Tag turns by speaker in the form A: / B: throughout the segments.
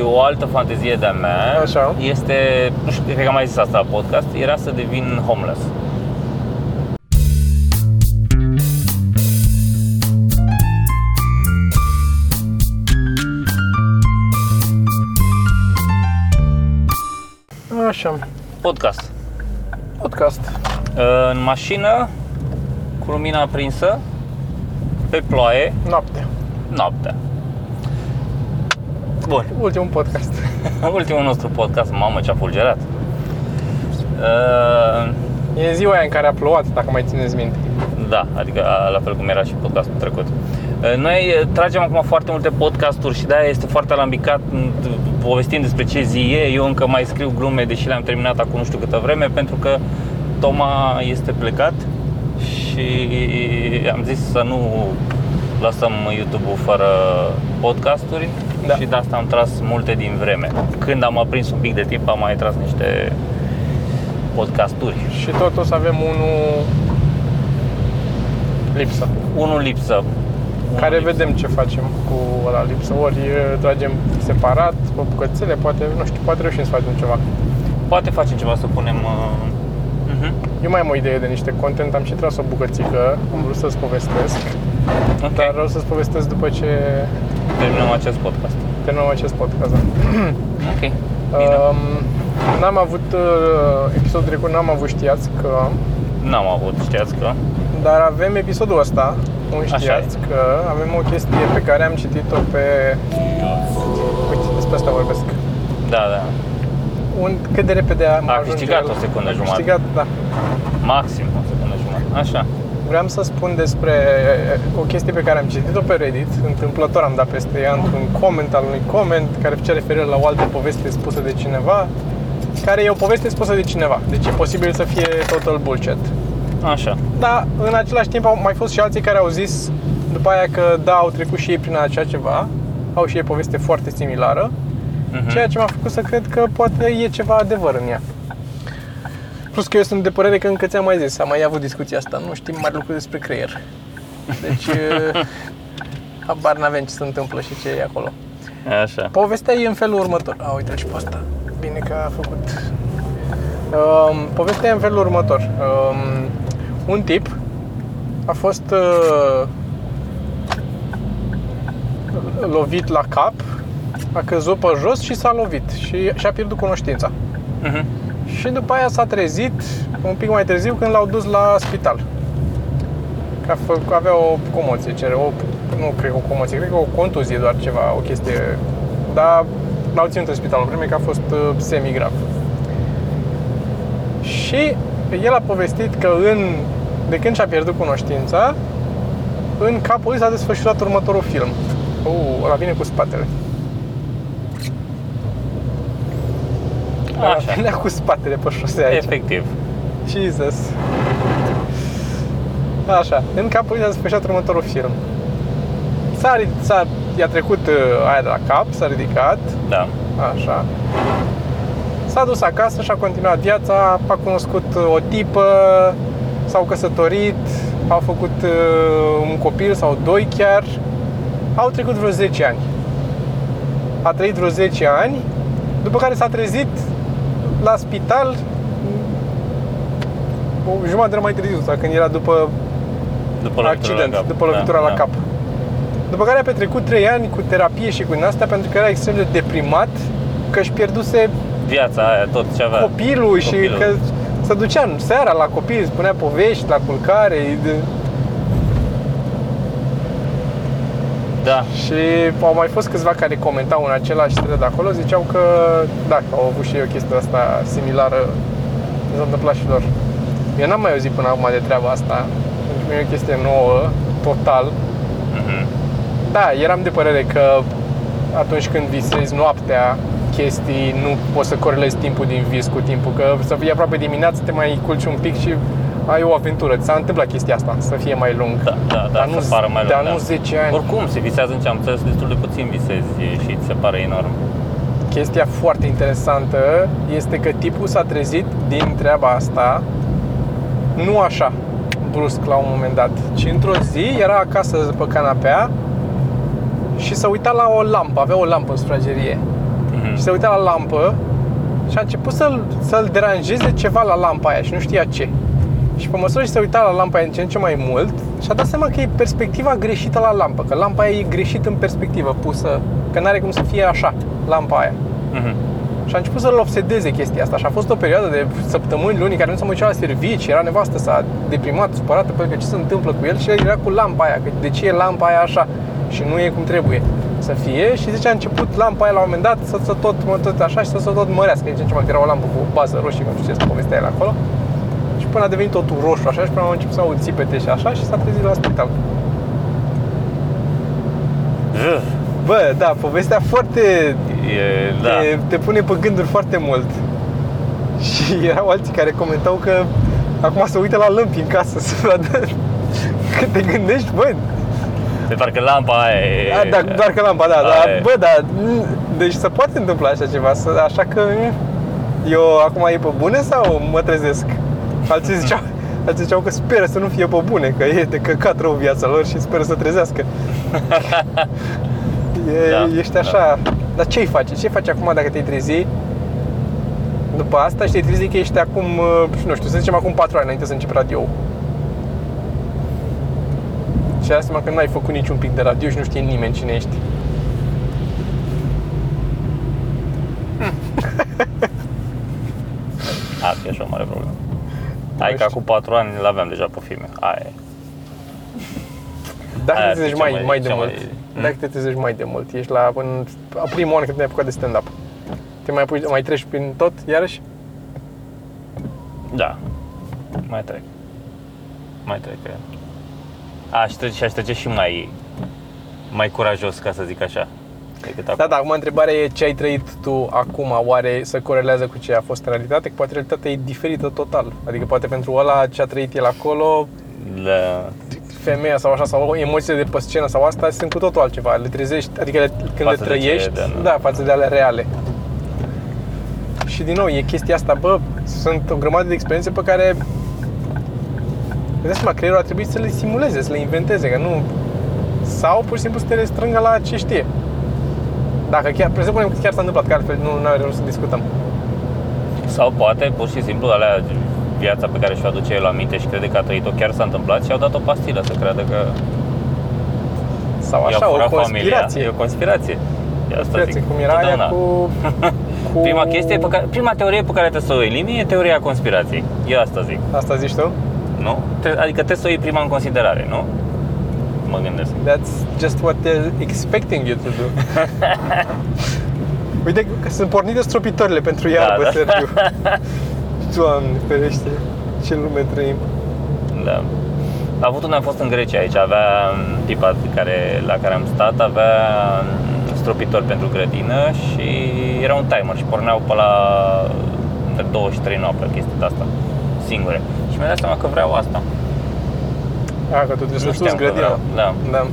A: Și o altă fantezie de-a mea
B: Așa.
A: este, nu știu, cred că am mai zis asta la podcast, era să devin homeless.
B: Așa,
A: Podcast.
B: podcast.
A: În mașină, cu lumina aprinsă, pe ploaie,
B: Noapte.
A: noaptea. Bun,
B: Ultimul podcast.
A: ultimul nostru podcast, mamă ce a fulgerat. Uh,
B: E ziua aia în care a plouat, dacă mai țineți minte.
A: Da, adică a, la fel cum era și podcastul trecut. Uh, Noi uh, tragem acum foarte multe podcasturi și de-aia este foarte alambicat m, povestim despre ce zi e. Eu încă mai scriu glume, deși le-am terminat acum nu știu câtă vreme, pentru că Toma este plecat și am zis să nu lăsăm YouTube-ul fără podcasturi
B: Da.
A: și de asta am tras multe din vreme. Când am aprins un pic de timp, am mai tras niște podcasturi.
B: Și tot o să avem unul lipsă.
A: Unul lipsă. Unul
B: Care
A: lipsă.
B: vedem ce facem cu ăla lipsă. Ori e, tragem separat, pe bucățele, poate, nu știu, poate reușim să facem ceva.
A: Poate facem ceva să punem... Uh, uh-huh.
B: Eu mai am o idee de niște content, am și tras o bucățică, am vrut să-ți povestesc,
A: Ok,
B: dar vreau să-ți povestesc după ce
A: terminăm acest podcast.
B: terminăm acest podcast. da.
A: Ok, bine.
B: Um, n-am avut, uh, episodul trecut n-am avut știați că,
A: N-am avut, știați că...
B: dar avem episodul ăsta, un
A: Așa
B: știați că avem o chestie pe care am citit-o pe, uite, despre asta vorbesc.
A: Da, da.
B: Un, cât de repede am
A: A
B: ajunge
A: câștigat
B: el-
A: o secundă
B: a
A: jumătate.
B: câștigat, da.
A: Maxim o secundă jumătate. Așa.
B: Vreau să spun despre o chestie pe care am citit-o pe Reddit, întâmplător am dat peste ea într-un comment al unui comment care făcea referire la o altă poveste spusă de cineva, care e o poveste spusă de cineva, deci e posibil să fie total bullshit.
A: Așa.
B: Dar în același timp au mai fost și alții care au zis după aia că da, au trecut și ei prin așa ceva, au și ei poveste foarte similară,
A: Mhm.
B: ceea ce m-a făcut să cred că poate e ceva adevăr în ea. Plus că eu sunt de părere că încă ți-am mai zis, am mai avut discuția asta, nu știm mari lucruri despre creier. Deci, eh, habar n-avem ce se întâmplă și ce e acolo.
A: Așa.
B: Povestea e în felul următor. A, uite și pe asta. Bine că a făcut. Um, povestea e în felul următor. Um, un tip a fost uh, lovit la cap, a căzut pe jos și s-a lovit și și-a pierdut cunoștința.
A: Mhm.
B: Și după aia s-a trezit un pic mai târziu când l-au dus la spital. Că a fă- avea o comoție, cere, o, nu cred că o comoție, cred că o contuzie doar ceva, o chestie. Dar l-au ținut în spital o vreme că a fost uh, semi-grav. Și el a povestit că în, de când și-a pierdut cunoștința, în capul lui s-a desfășurat următorul film. Uh, ăla vine cu spatele.
A: Așa.
B: venea cu spatele pe șosea aici.
A: Efectiv.
B: Jesus. Așa, în capul lui s-a desfășurat următorul film. S-a, rid- s-a, i-a trecut uh, aia de la cap, s-a ridicat,
A: Da.
B: așa. S-a dus acasă și a continuat viața, a cunoscut uh, o tipă, s-au căsătorit, au făcut uh, un copil sau doi chiar. Au trecut vreo 10 ani. A trăit vreo 10 ani, după care s-a trezit la spital o jumătate de oră mai târziu, sau când era după
A: După lovitura
B: accident,
A: la cap.
B: după lovitura
A: Da,
B: la
A: da.
B: cap. După care a petrecut 3 ani cu terapie și cu din astea pentru că era extrem de deprimat că își pierduse
A: Viața aia, tot ce avea.
B: copilul și
A: Copilul.
B: că se ducea în seara la copil, spunea povești la culcare de...
A: Da.
B: și au mai fost câțiva care comentau în același thread acolo, ziceau că da, că au avut și ei o chestie asta similară mi s-a întâmplat și lor. Eu n-am mai auzit până acum de treaba asta, pentru mine e o chestie nouă, total,
A: Mhm.
B: Da, eram de părere că atunci când visezi noaptea chestii, nu poți să corelezi timpul din vis cu timpul, că să fie aproape dimineață, te mai culci un pic și ai o aventură. Ți s-a întâmplat chestia asta, să fie mai lung.
A: Da, da, da,
B: dar
A: să
B: nu,
A: pară mai lung,
B: Dar
A: da.
B: nu 10 ani.
A: Oricum, se visează în ce am înțeles, destul de puțin visezi și ți se pare enorm.
B: Chestia foarte interesantă este că tipul s-a trezit din treaba asta nu așa, brusc la un moment dat, ci într-o zi era acasă pe canapea și s-a uitat la o lampă, avea o lampă în sufragerie.
A: Mhm.
B: și se uita la lampă și a început să-l, să-l deranjeze ceva la lampa aia și nu știa ce. Și pe măsură ce se uita la lampa aia în ce în ce mai mult, și-a dat seama că e perspectiva greșită la lampă, că lampa aia e greșit în perspectivă pusă, că n-are cum să fie așa, lampa aia.
A: Mhm.
B: Și a început să-l obsedeze chestia asta și a fost o perioadă de săptămâni, luni, care nu se mai ducea la servici, era nevastă, s-a deprimat, supărată pentru că ce se întâmplă cu el? Și el era cu lampa aia, că de ce e lampa aia așa? Și nu e cum trebuie să fie. Și zice a început lampa aia la un moment dat să se tot, mă, tot așa și să se tot mărească, din ce în ce mai că era o lampă cu o bază roșie, nu știu ce să povestea el acolo. și până a devenit totul roșu așa și până a început să aud țipete și așa și s-a trezit la spital.
A: Ugh.
B: Bă, da, povestea foarte
A: E, da.
B: te, te pune pe gânduri foarte mult. Și erau alții care comentau că acum se uită la lămpi în casă să vadă că te gândești, bă,
A: De parcă lampa aia e...
B: a, da, doar că lampa, da,
A: Aia
B: dar,
A: e.
B: bă, da, m, deci se poate întâmpla așa ceva, să, așa că m, eu acum e pe bune sau mă trezesc? Alții ziceau, alții ziceau că speră să nu fie pe bune, că e de căcat rău viața lor și speră să trezească. E,
A: Da,
B: ești așa, dar ce-i face? Ce faci acum dacă te-ai trezi după asta și te-ai trezit că ești acum, uh, nu știu, să zicem acum 4 ani înainte să începi radio Și ai seama că n-ai făcut niciun pic de radio și nu știe nimeni cine ești.
A: A, fi așa o mare problemă. Hai că
B: știu.
A: acum 4 ani îl aveam deja pe filme. Aia e.
B: Dacă
A: Aia
B: te trezești
A: cea
B: mai,
A: mai-
B: mai de
A: cea
B: mult,
A: mai-
B: dacă te trezești mai de mult, ești la în, a primul an când te-ai apucat de stand-up, te mai, pui, mai treci prin tot, iarăși?
A: Da. Mai trec. Mai trec, cred. Aș trece și aș trece și mai, mai curajos, ca să zic așa. Decât acum.
B: Da, da, acum întrebarea e ce ai trăit tu acum, oare să corelează cu ce a fost în realitate? Că poate realitatea e diferită total. Adică poate pentru ăla ce a trăit el acolo,
A: Da.
B: femeia sau așa, sau emoțiile de pe scenă sau asta, sunt cu totul altceva. Le trezești, adică le, când
A: Față
B: le
A: de ce
B: trăiești,
A: e, da, nu?
B: da, față de ale reale. Și din nou, e chestia asta, bă, sunt o grămadă de experiențe pe care Îți dai seama, creierul a trebuit să le simuleze, să le inventeze, că nu... Sau pur și simplu să te restrângă la ce știe. Dacă chiar, presupunem că chiar s-a întâmplat, că altfel nu are rost să discutăm.
A: Sau poate, pur și simplu, alea viața pe care și-o aduce el aminte și crede că a trăit-o chiar s-a întâmplat și au dat o pastilă să creadă că
B: Sau
A: i-a
B: așa, o
A: furat
B: conspirație.
A: familia. E o conspirație. E asta
B: Conspirație,
A: zic.
B: cum era aia
A: Totdeauna.
B: cu, cu...
A: Prima chestie pe care, prima teorie pe care trebuie să o elimini e teoria conspirației. Eu asta zic,
B: Asta zici tu?
A: nu? Tre- Adică trebuie să o iei prima în considerare, nu? Mă gândesc.
B: That's just what they're expecting you to do. Uite că sunt pornite stropitorile pentru iarbă,
A: da.
B: Sergiu. Doamne, ferește, ce lume trăim.
A: Da. A avut unde am fost în Grecia aici, avea m, tipa care, la care am stat, avea m, stropitor pentru grădină și era un timer și porneau pe la între 2 și 3 noapte chestii de asta, singure. Și mi-a dat seama că vreau asta.
B: A, că tu trebuie să
A: Nu
B: sus
A: știam că
B: grădina.
A: vreau, da.
B: Da.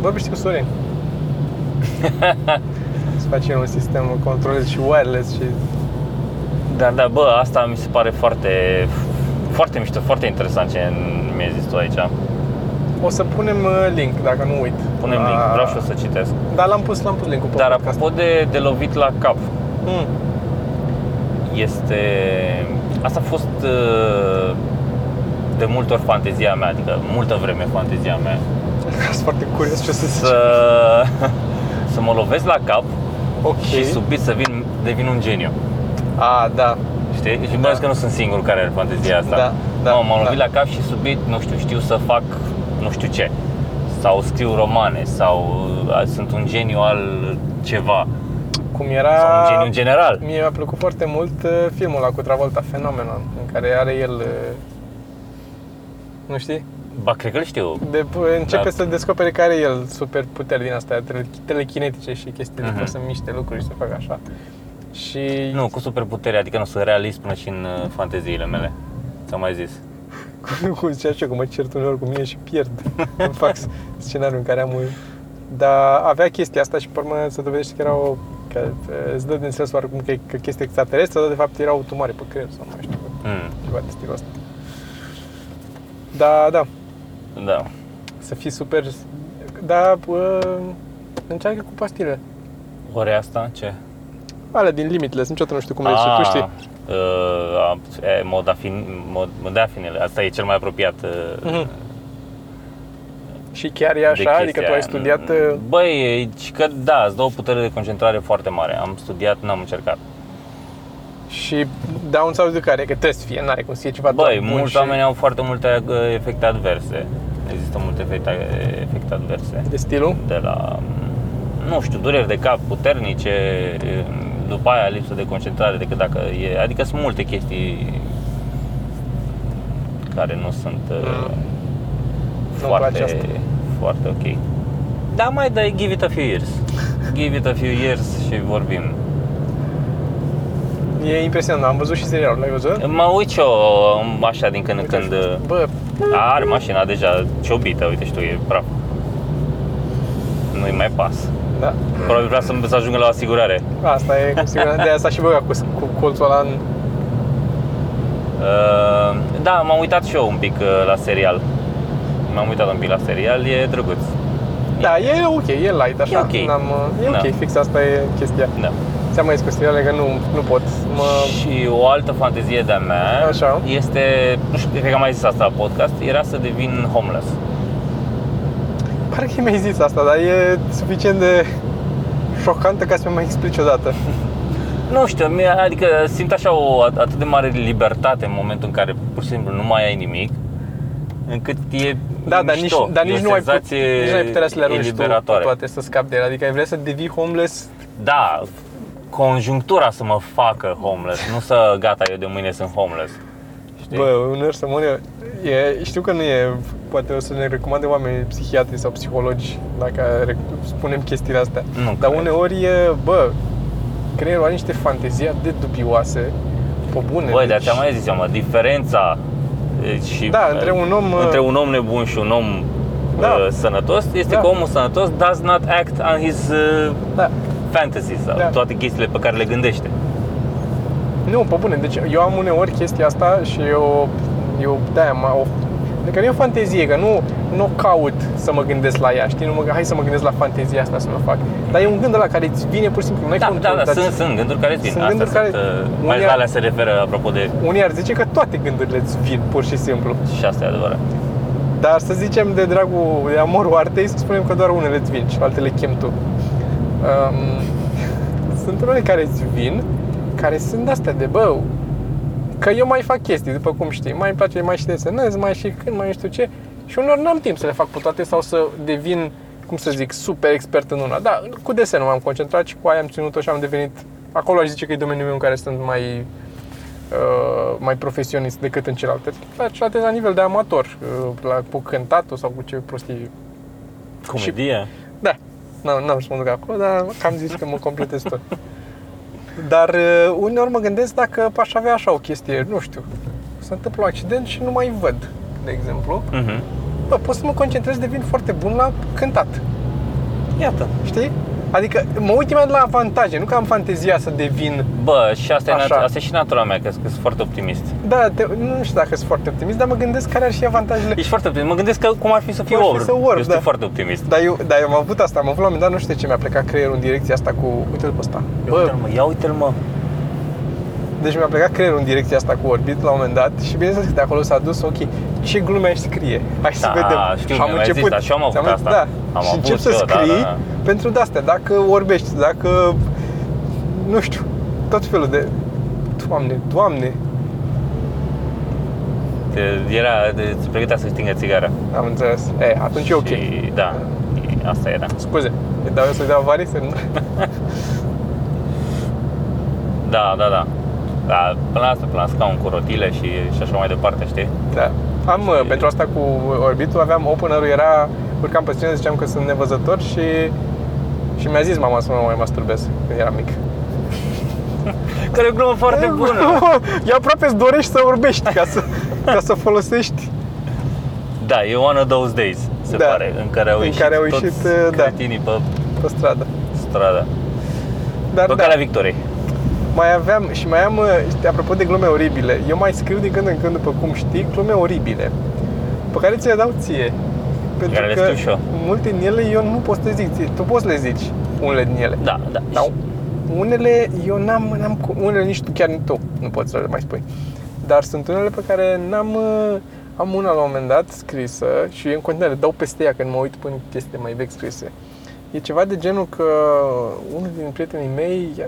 B: Vorbește cu Sorin. să facem un sistem controlez și wireless și...
A: Da, da, bă, asta mi se pare foarte, foarte mișto, foarte interesant ce mi-ai zis tu aici.
B: O să punem uh, link, dacă nu uit.
A: Punem
B: la-
A: link, vreau și eu să citesc.
B: Da, l-am pus, l-am pus link-ul pe
A: Dar
B: podcast.
A: apropo de, de lovit la cap,
B: Mm.
A: este... Asta a fost uh, de multe ori fantezia mea, adică multă vreme fantezia mea,
B: Sunt foarte curios ce o să zici.
A: să, să mă lovesc la cap
B: Ok.
A: și subit să vin, devin un geniu.
B: A, da.
A: Știi? Și mai ales că nu sunt singurul care are fantezia asta.
B: Da, da,
A: nu, m-am lovit
B: da.
A: la cap și subit, nu știu, știu să fac nu știu ce. Sau scriu romane, sau uh, sunt un geniu al ceva.
B: Cum era...
A: Sau un geniu în general.
B: Mie mi-a plăcut foarte mult uh, filmul ăla cu Travolta, Phenomenon, în care are el... uh, Nu știi?
A: Ba, cred că îl știu.
B: De, începe
A: Da.
B: să descopere că are el super puteri din astea, tele- telekinetice și chestii de
A: Mhm.
B: poate să miște lucruri și să facă așa. Și
A: Nu, cu superputere, adică nu sunt realist până și în uh, fanteziile mele. Ți-am mai zis.
B: cum zicea și eu, că mă cert uneori cu mine și pierd. Îmi fac scenariul în care am un... Dar avea chestia asta și pe urmă se dovedește că era o... Că uh, îți dă din sensul oarecum că, e- că chestia extraterestră, dar de fapt era o tumoare pe creier sau nu mai știu,
A: Mm,
B: ceva de stilul ăsta. Da, da,
A: da.
B: să fii super... Da, uh, încearcă cu pastile.
A: Ore asta, ce?
B: Alea din Limitless, niciodată nu știu cum le zice, tu știi.
A: Uh, e, modafin, mod, modafinele, asta e cel mai apropiat uh,
B: Mhm. Și chiar e așa,
A: de
B: adică
A: chestia
B: tu ai
A: aia.
B: studiat... uh,
A: Băi, e- și că da, îți dă o putere de concentrare foarte mare. Am studiat, n-am încercat.
B: Și downside de care? Că trebuie să fie, n-are cum să fie ceva
A: Băi,
B: doar bun
A: mulți
B: și
A: oameni au foarte multe uh, efecte adverse. Există multe efecte, efecte adverse.
B: de stilul.
A: De la, nu știu, dureri de cap puternice, după aia lipsă de concentrare decât dacă e... Adică sunt multe chestii care nu sunt uh,
B: Mm. Nu-mi place
A: foarte,
B: asta.
A: foarte ok. Da, mai dai, give it a few years. Give it a few years și vorbim.
B: E impresionant, am văzut și serialul, l-ai văzut?
A: Mă uit și eu um, așa din când în
B: Uite,
A: când. uh,
B: Bă,
A: Are mașina deja ciobită, uite și tu, e praf. Nu-i mai pas.
B: da.
A: Probabil vrea să, să ajungă la asigurare.
B: Asta e cu siguranță, de asta și băgat cu, cu colțul ăla în...
A: Uh, da, m-am uitat și eu un pic uh, la serial. M-am uitat un pic la serial, e drăguț.
B: Da, e ok, e light așa.
A: E ok.
B: N-am, e ok,
A: Da.
B: fix asta e chestia.
A: Da.
B: Ți-am mai zis cu seriale că nu, nu pot. Mă,
A: Și o altă fantezie de-a mea
B: Așa.
A: este, nu știu, cred că am mai zis asta la podcast, era să devin homeless.
B: Parcă mi-ai zis asta, dar e suficient de șocantă ca să mi mai explici odată.
A: Nu știu, mie- adică simt așa o at- atât de mare libertate în momentul în care pur și simplu nu mai ai nimic, încât e
B: Da, dar nici,
A: mișto,
B: dar
A: e
B: nici
A: o
B: nu ai, put,
A: senzație
B: nici nu ai puterea să le arunci tu pe
A: eliberatoare.
B: toate să scapi de ele. Adică ai vrea să devii homeless
A: Da, conjunctura să mă facă homeless, nu să gata, eu de mâine sunt homeless. Știi?
B: Bă, uneori să mor eu. E, știu că nu e, poate o să ne recomande oameni psihiatri sau psihologi dacă rec- spunem chestiile astea.
A: Nu
B: Dar
A: cred.
B: uneori e, bă, creierul are niște fantezii atât de dubioase, pe bune.
A: Băi,
B: deci,
A: de ți-am mai zis eu, mă, diferența e, și
B: Da, între un om,
A: între
B: uh,
A: un om nebun și un om
B: Da.
A: uh, sănătos este
B: Da.
A: că omul sănătos does not act on his uh,
B: Da.
A: Fantasies, sau
B: Da.
A: toate chestiile pe care le gândește.
B: Nu, pe bune, deci eu am uneori chestia asta și eu, eu de-aia mă, o, Adică nu e o fantezie, că nu, nu caut să mă gândesc la ea, știi? Nu mă, hai să mă gândesc la fantezia asta să mă fac. Dar e un gând ăla care îți vine pur și simplu, nu ai
A: Da,
B: control,
A: da, da,
B: dar
A: sunt,
B: ți-
A: sunt gânduri care îți vin.
B: Sunt
A: Astea
B: gânduri
A: sunt,
B: care-
A: uh, mai
B: unii-
A: la alea se referă apropo de
B: Unii ar zice că toate gândurile îți vin, pur și simplu.
A: și asta e adevărat.
B: Dar să zicem de dragul, de amorul artei, să spunem că doar unele îți vin și altele chem tu. Um, sunt unele care îți vin, care sunt astea de bă, că eu mai fac chestii, după cum știi, mai îmi place, mai și desenez, mai și când, mai nu știu ce, și uneori n-am timp să le fac pe toate sau să devin, cum să zic, super expert în una. Da, cu desenul m-am concentrat și cu aia am ținut-o și am devenit, acolo aș zice că e domeniul meu în care sunt mai, uh, mai profesionist decât în celelalte. La celelalte la nivel de amator, uh, la, cu cântatul sau cu ce prostii.
A: Comedie?
B: Da, n-am, n-am să mă duc acolo, dar am zis că mă completez tot. Dar uh, uneori mă gândesc dacă aș avea așa o chestie, nu știu, se întâmplă un accident și nu mai văd, de exemplu.
A: Mhm.
B: Bă, pot să mă concentrez, devin foarte bun la cântat,
A: Iată.
B: știi? Adică mă uit imediat la avantaje, nu că am fantezia să devin
A: Bă, și asta e,
B: Așa.
A: nat- asta e și natura mea, că că sunt foarte optimist.
B: Da, te, nu știu dacă sunt foarte optimist, dar mă gândesc care ar fi avantajele.
A: Ești foarte optimist. Mă gândesc că cum ar fi să fiu
B: Cum ar fi
A: orb.
B: să orb,
A: Eu sunt
B: da.
A: foarte optimist.
B: Dar eu, dar eu am avut asta, am avut la un moment dat, nu știu de ce mi-a plecat creierul în direcția asta cu, uite-l pe ăsta.
A: Ia uite-l mă, ia uite-l mă.
B: Deci mi-a plecat creierul în direcția asta cu Orbit la un moment dat și bineînțeles că de acolo s-a dus, ok, ce glume aș scrie? Hai să
A: Da,
B: vedem.
A: știu,
B: și am
A: mi-ai zis,
B: început.
A: dar și eu am avut
B: Ți-am-
A: asta.
B: Da.
A: Am
B: și
A: avut
B: încep
A: și
B: să
A: eu, da,
B: scrii
A: da, da.
B: pentru de-astea, dacă orbești, dacă, nu știu, tot felul de, doamne, doamne,
A: Te- Era, de- se pregătea să stingă țigara.
B: am înțeles. E, atunci e ok.
A: Și, da, e- asta era.
B: Scuze, îi dau eu să-i dau avarii? Să...
A: Da, da, da. Da, până la asta, până la scaun cu rotile și, și așa mai departe, știi?
B: Da. Am, și... pentru asta cu Orbitul, aveam opener-ul, era, urcam pe scenă, ziceam că sunt nevăzător și, și mi-a zis mama să mă mai masturbez când eram mic.
A: Care e o glumă foarte bună.
B: E aproape îți dorești să orbești ca să, ca să folosești.
A: Da, e one of those days, se
B: Da.
A: pare, în care au
B: În
A: ieșit
B: care au
A: toți
B: ieșit, uh, da.
A: cretinii pe
B: pe stradă.
A: stradă.
B: Dar
A: Pe
B: da,
A: calea victoriei.
B: Mai aveam și mai am, știi, apropo de glume oribile, eu mai scriu din când în când, după cum știi, glume oribile, pe care ți le dau ție. Pentru
A: Care le
B: că
A: scriu și eu.
B: multe din ele eu nu pot să le zic ție, tu poți să le zici unele din ele.
A: Da, da.
B: Dar unele, eu n-am, n-am, cu- unele nici tu, chiar tu nu poți să le mai spui. Dar sunt unele pe care n-am, uh, am una la un moment dat scrisă și în continuare dau peste ea când mă uit până chestii mai vechi scrise. E ceva de genul că unul din prietenii mei uh,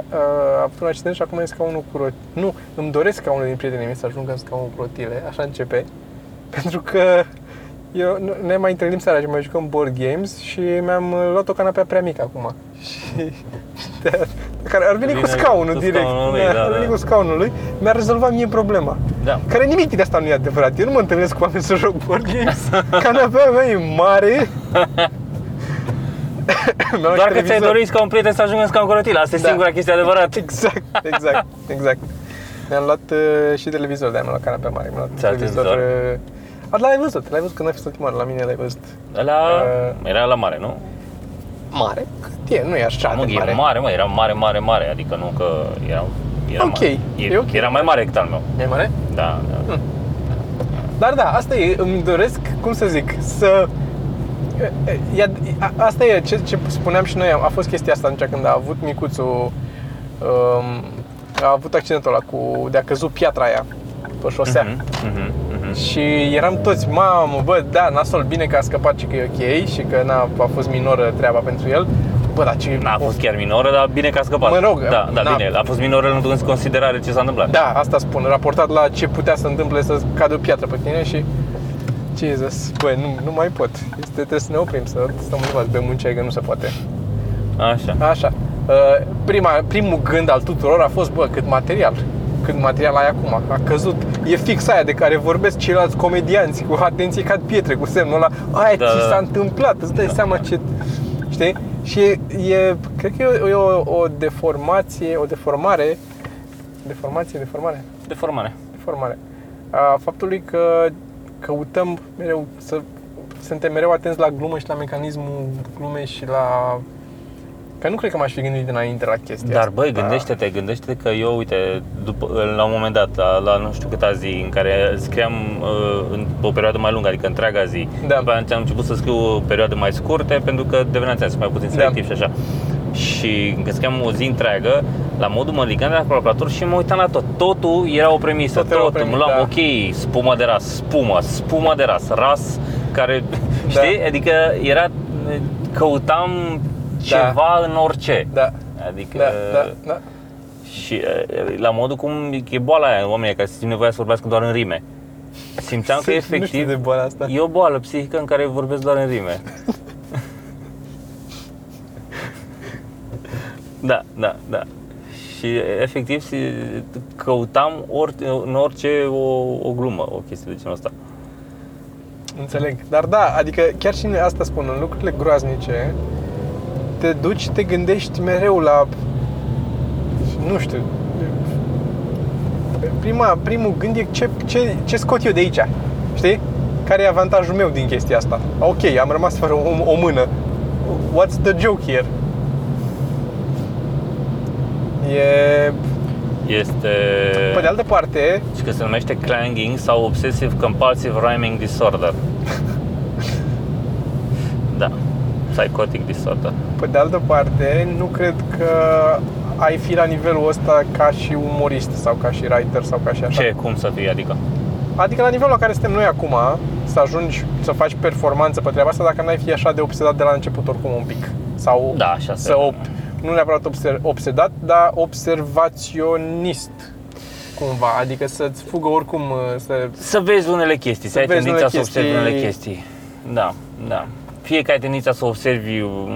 B: a avut un accident și acum e în scaunul cu rotile. Nu, îmi doresc ca unul din prietenii mei să ajungă în scaunul cu rotile, așa începe. Pentru că eu n- ne mai întâlnim seara și mai jucăm board games și mi-am uh, luat o canapea prea mică acum. Și de, de care ar veni cu
A: Vine
B: scaunul
A: cu
B: direct.
A: scaunul lui,
B: Da,
A: da,
B: ar
A: da.
B: veni cu scaunul lui. Mi-a rezolvat mie problema.
A: Da.
B: Care nimic din asta nu e adevărat. Eu nu mă întâlnesc cu oameni să joc board games. Canapea mea e mare. Mi-am luat
A: Doar că ți-ai
B: televizor.
A: dorit ca un prieten să ajungă în scaun cu rotile. Asta e
B: Da.
A: singura chestie adevărată.
B: Exact, exact, exact. Mi-am luat uh, și televizor, de-aia mi-am luat canapea mare. Mi-am luat
A: Ți-ai
B: televizor.
A: televizor?
B: Uh, a, l-ai văzut, l-ai văzut când ai fost ultima oară la mine, l-ai văzut.
A: Ăla
B: Uh,
A: era la mare, nu?
B: Mare? Cât e? Nu e așa
A: Nu,
B: de
A: e
B: mare.
A: mare, mă, era mare, mare, mare. Adică nu că era, era
B: Ok,
A: mare.
B: e ok.
A: Era mai mare decât al meu.
B: E mare?
A: Da, da.
B: Dar da, asta e, îmi doresc, cum să zic, să... e, e, a- asta e ce, ce spuneam și noi, a fost chestia asta atunci când a avut micuțul, um, a avut accidentul ăla cu, de a căzut piatra aia pe șosea.
A: Mhm, mhm, mhm.
B: Și eram toți, mamă, bă, da, nasol, bine că a scăpat și că e ok și că n-a a fost minoră treaba pentru el. Bă, dar ce...
A: N-a fost chiar minoră, dar bine că a scăpat.
B: Mă rog,
A: Da, da,
B: n-a-
A: bine. A fost minoră luând în considerare ce s-a întâmplat.
B: Da, asta spun, raportat la ce putea să întâmple să cadă o piatră pe tine și... Jesus, bă, nu, nu mai pot. Este, trebuie să ne oprim, să stăm undeva pe muncea, că nu se poate.
A: Așa.
B: Așa. Uh, Prima, primul gând al tuturor a fost, bă, cât material. Cât material ai acum. A căzut. E fix aia de care vorbesc ceilalți comedianți cu atenție cad pietre, cu semnul ăla. Aia
A: Da,
B: ce
A: da.
B: s-a întâmplat, îți dai seama ce... Știi? Și e, e cred că e, o, e o, o deformație, o deformare, deformație, deformare,
A: Deformare.
B: deformare, a faptului că căutăm mereu să suntem mereu atenți la glumă și la mecanismul glumei și la Că nu cred că m-aș fi gândit dinainte la chestia
A: Dar
B: asta.
A: băi, gândește-te, gândește-te că eu, uite, după, la un moment dat, la, la nu știu câta zi, în care scriam uh, în o perioadă mai lungă, adică întreaga zi,
B: Da.
A: după aceea am început să scriu perioade mai scurte, pentru că deveneam ți mai puțin
B: Da.
A: selectiv și așa. Și când scriam o zi întreagă, la modul mă ridicam de la calculator și mă uitam la tot. Totul era o premisă,
B: Tot era o
A: tot.
B: premisă,
A: mă luam,
B: da.
A: ok, spumă de ras, spumă, spumă de ras, ras care,
B: Da.
A: știi? Adică era, căutam
B: Da.
A: ceva în orice.
B: Da,
A: Adică
B: da, da, da.
A: și e, la modul cum e boala aia, oamenii care simt nevoia să vorbească doar în rime. Simțeam că
B: Nu știu
A: efectiv
B: de boala asta.
A: e o boală psihică în care vorbesc doar în rime. da, da, da. Și efectiv si- căutam ori, în orice o, o glumă, o chestie de genul ăsta.
B: Înțeleg. Dar da, adică chiar și în asta spun, în lucrurile groaznice, te duci, te gândești mereu la, nu știu, prima, primul gând e ce, ce, ce scot eu de aici, știi? Care e avantajul meu din chestia asta? Ok, am rămas fără o, o mână. What's the joke here? E,
A: Este...
B: pe de altă parte,
A: Și că se numește clanging sau obsessive compulsive rhyming disorder. da. Psychotic disorder.
B: Pe de altă parte, nu cred că ai fi la nivelul ăsta ca și umorist sau ca și writer sau ca și așa.
A: Ce, cum să fie, adică?
B: Adică la nivelul la care suntem noi acum, să ajungi să faci performanță pe treaba asta dacă n-ai fi așa de obsedat de la început oricum un pic. Sau
A: Da, așa se
B: să op, nu neapărat obser- obsedat, dar observaționist cumva, adică să-ți fugă oricum să...
A: Să vezi unele chestii, să, ai
B: vezi
A: tendința să
B: unele
A: observi
B: chestii.
A: unele chestii. Da, da. Fie că ai tendința să observi um,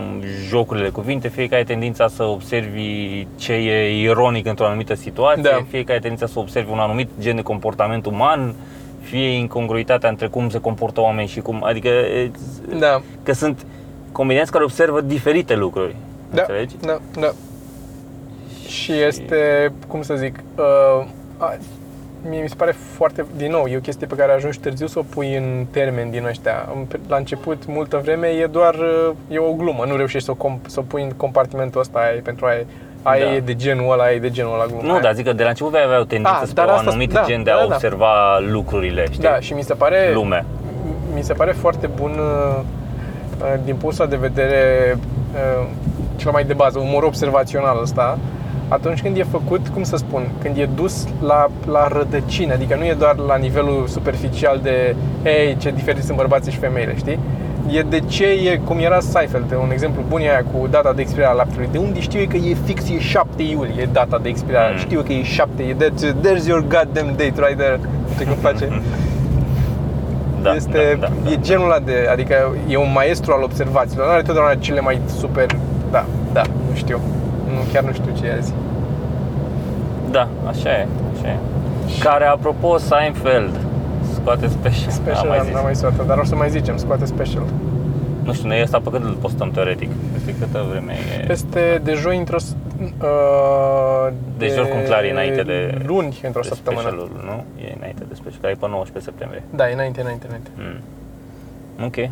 A: jocurile de cuvinte, fie că ai tendința să observi ce e ironic într-o anumită situație,
B: Da.
A: fie că ai tendința să observi un anumit gen de comportament uman, fie incongruitatea între cum se comportă oamenii și cum, adică e,
B: Da,
A: că sunt comedianți care observă diferite lucruri.
B: Da,
A: Înțelegi?
B: da, da. Și este, cum să zic, uh, a, mie mi se pare foarte, din nou, e o chestie pe care ajungi târziu să o pui în termeni din ăștia. În- La început, multă vreme, e doar, uh, e o glumă, nu reușești să o, comp- să o pui în compartimentul ăsta, aia e pentru aia, aia
A: Da.
B: e de genul ăla, aia e de genul ăla glumă.
A: Nu,
B: aia.
A: dar zic că de la început vei avea o tendință
B: Ah,
A: spre
B: dar
A: un
B: asta-
A: anumit
B: da,
A: gen de
B: da,
A: a
B: da, da.
A: observa lucrurile, știi?
B: Da, și mi se pare
A: Lume.
B: mi se pare foarte bun uh, uh, din punctul ăsta de vedere uh, cel mai de bază, umor observațional ăsta, atunci când e făcut, cum să spun, când e dus la, la rădăcină, adică nu e doar la nivelul superficial de ei, ce diferiți sunt bărbații și femeile, știi? E de ce e, cum era Seifeld, un exemplu bun e aia cu data de expirare a laptelui. De unde știu eu că e fix, e 7 iulie data de expirare.
A: Mm.
B: Știu că e 7, e that's, there's your goddamn date right there. Știi cum face?
A: Da,
B: este,
A: da, da,
B: e
A: da.
B: genul ăla de, adică e un maestru al observațiilor. Nu are totdeauna cele mai super, da, da, nu știu. Nu, chiar nu știu ce e azi.
A: Da, așa e, așa e. Care, apropo, Seinfeld scoate special.
B: Special,
A: Am mai
B: am,
A: zis.
B: am mai zis dar o să mai zicem, scoate special.
A: Nu știu, noi ăsta pe cât îl postăm teoretic? Peste câtă vreme e?
B: Peste de joi într-o s- uh,
A: Deci oricum clar e înainte de
B: luni într-o
A: de
B: săptămână.
A: specialul, nu? E înainte de special, care e pe 19 septembrie.
B: Da, e înainte, înainte, înainte.
A: Mm. Ok.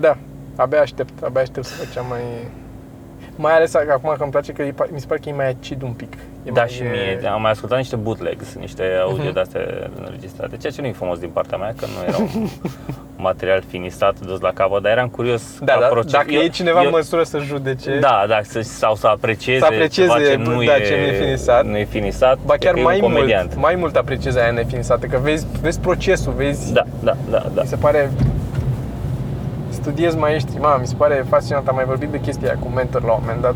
B: Da, abia aștept, abia aștept să facem mai... Mai ales că acum că îmi place că e, pa- mi se pare că e mai acid un pic. E
A: Da,
B: mai,
A: și mie, am mai ascultat niște bootlegs, niște audio
B: Mhm.
A: de-astea înregistrate, ceea ce nu e frumos din partea mea, că nu era un material finisat, dus la capăt, dar eram curios
B: Da,
A: ca
B: da,
A: proces.
B: dacă
A: Eu-
B: e cineva
A: eu-
B: în măsură să judece,
A: Da, da, să, sau să aprecieze,
B: Să aprecieze,
A: ceva ce
B: bă,
A: nu,
B: da,
A: e,
B: ce nu e finisat.
A: Nu e finisat,
B: ba
A: e
B: chiar
A: că e
B: mai
A: un comediant.
B: mult, mai mult apreciezi aia nefinisată, că vezi, vezi procesul, vezi,
A: Da, da, da, da.
B: mi se pare studiez maestri, mă, mi se pare fascinant, am mai vorbit de chestia aia cu mentor la un moment dat,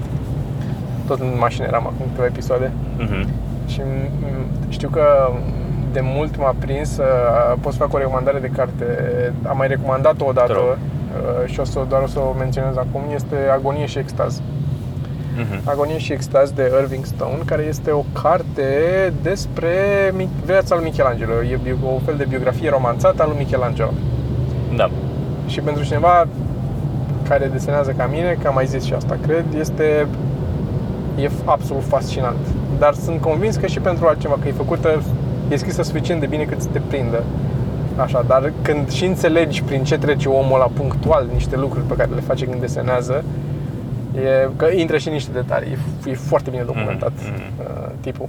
B: tot în mașină eram acum câteva episoade
A: Mhm.
B: și m- știu că de mult m-a prins să pot să fac o recomandare de carte. Am mai recomandat-o odată
A: Te rog.
B: uh, și o să, doar o să o menționez acum. Este Agonie și Extaz.
A: Mhm.
B: Agonie și Extaz de Irving Stone, care este o carte despre Mi- viața lui Michelangelo. E bio- o fel de biografie romanțată a lui Michelangelo.
A: Da.
B: Și pentru cineva care desenează ca mine, că am mai zis și asta, cred, este e f- absolut fascinant. Dar sunt convins că și pentru altceva, că e făcută, e scrisă suficient de bine cât să te prindă. Așa, dar când și înțelegi prin ce trece omul la punctual niște lucruri pe care le face când desenează, e, că intră și în niște detalii. E, f- e foarte bine documentat
A: Mhm, mhm.
B: uh, tipul.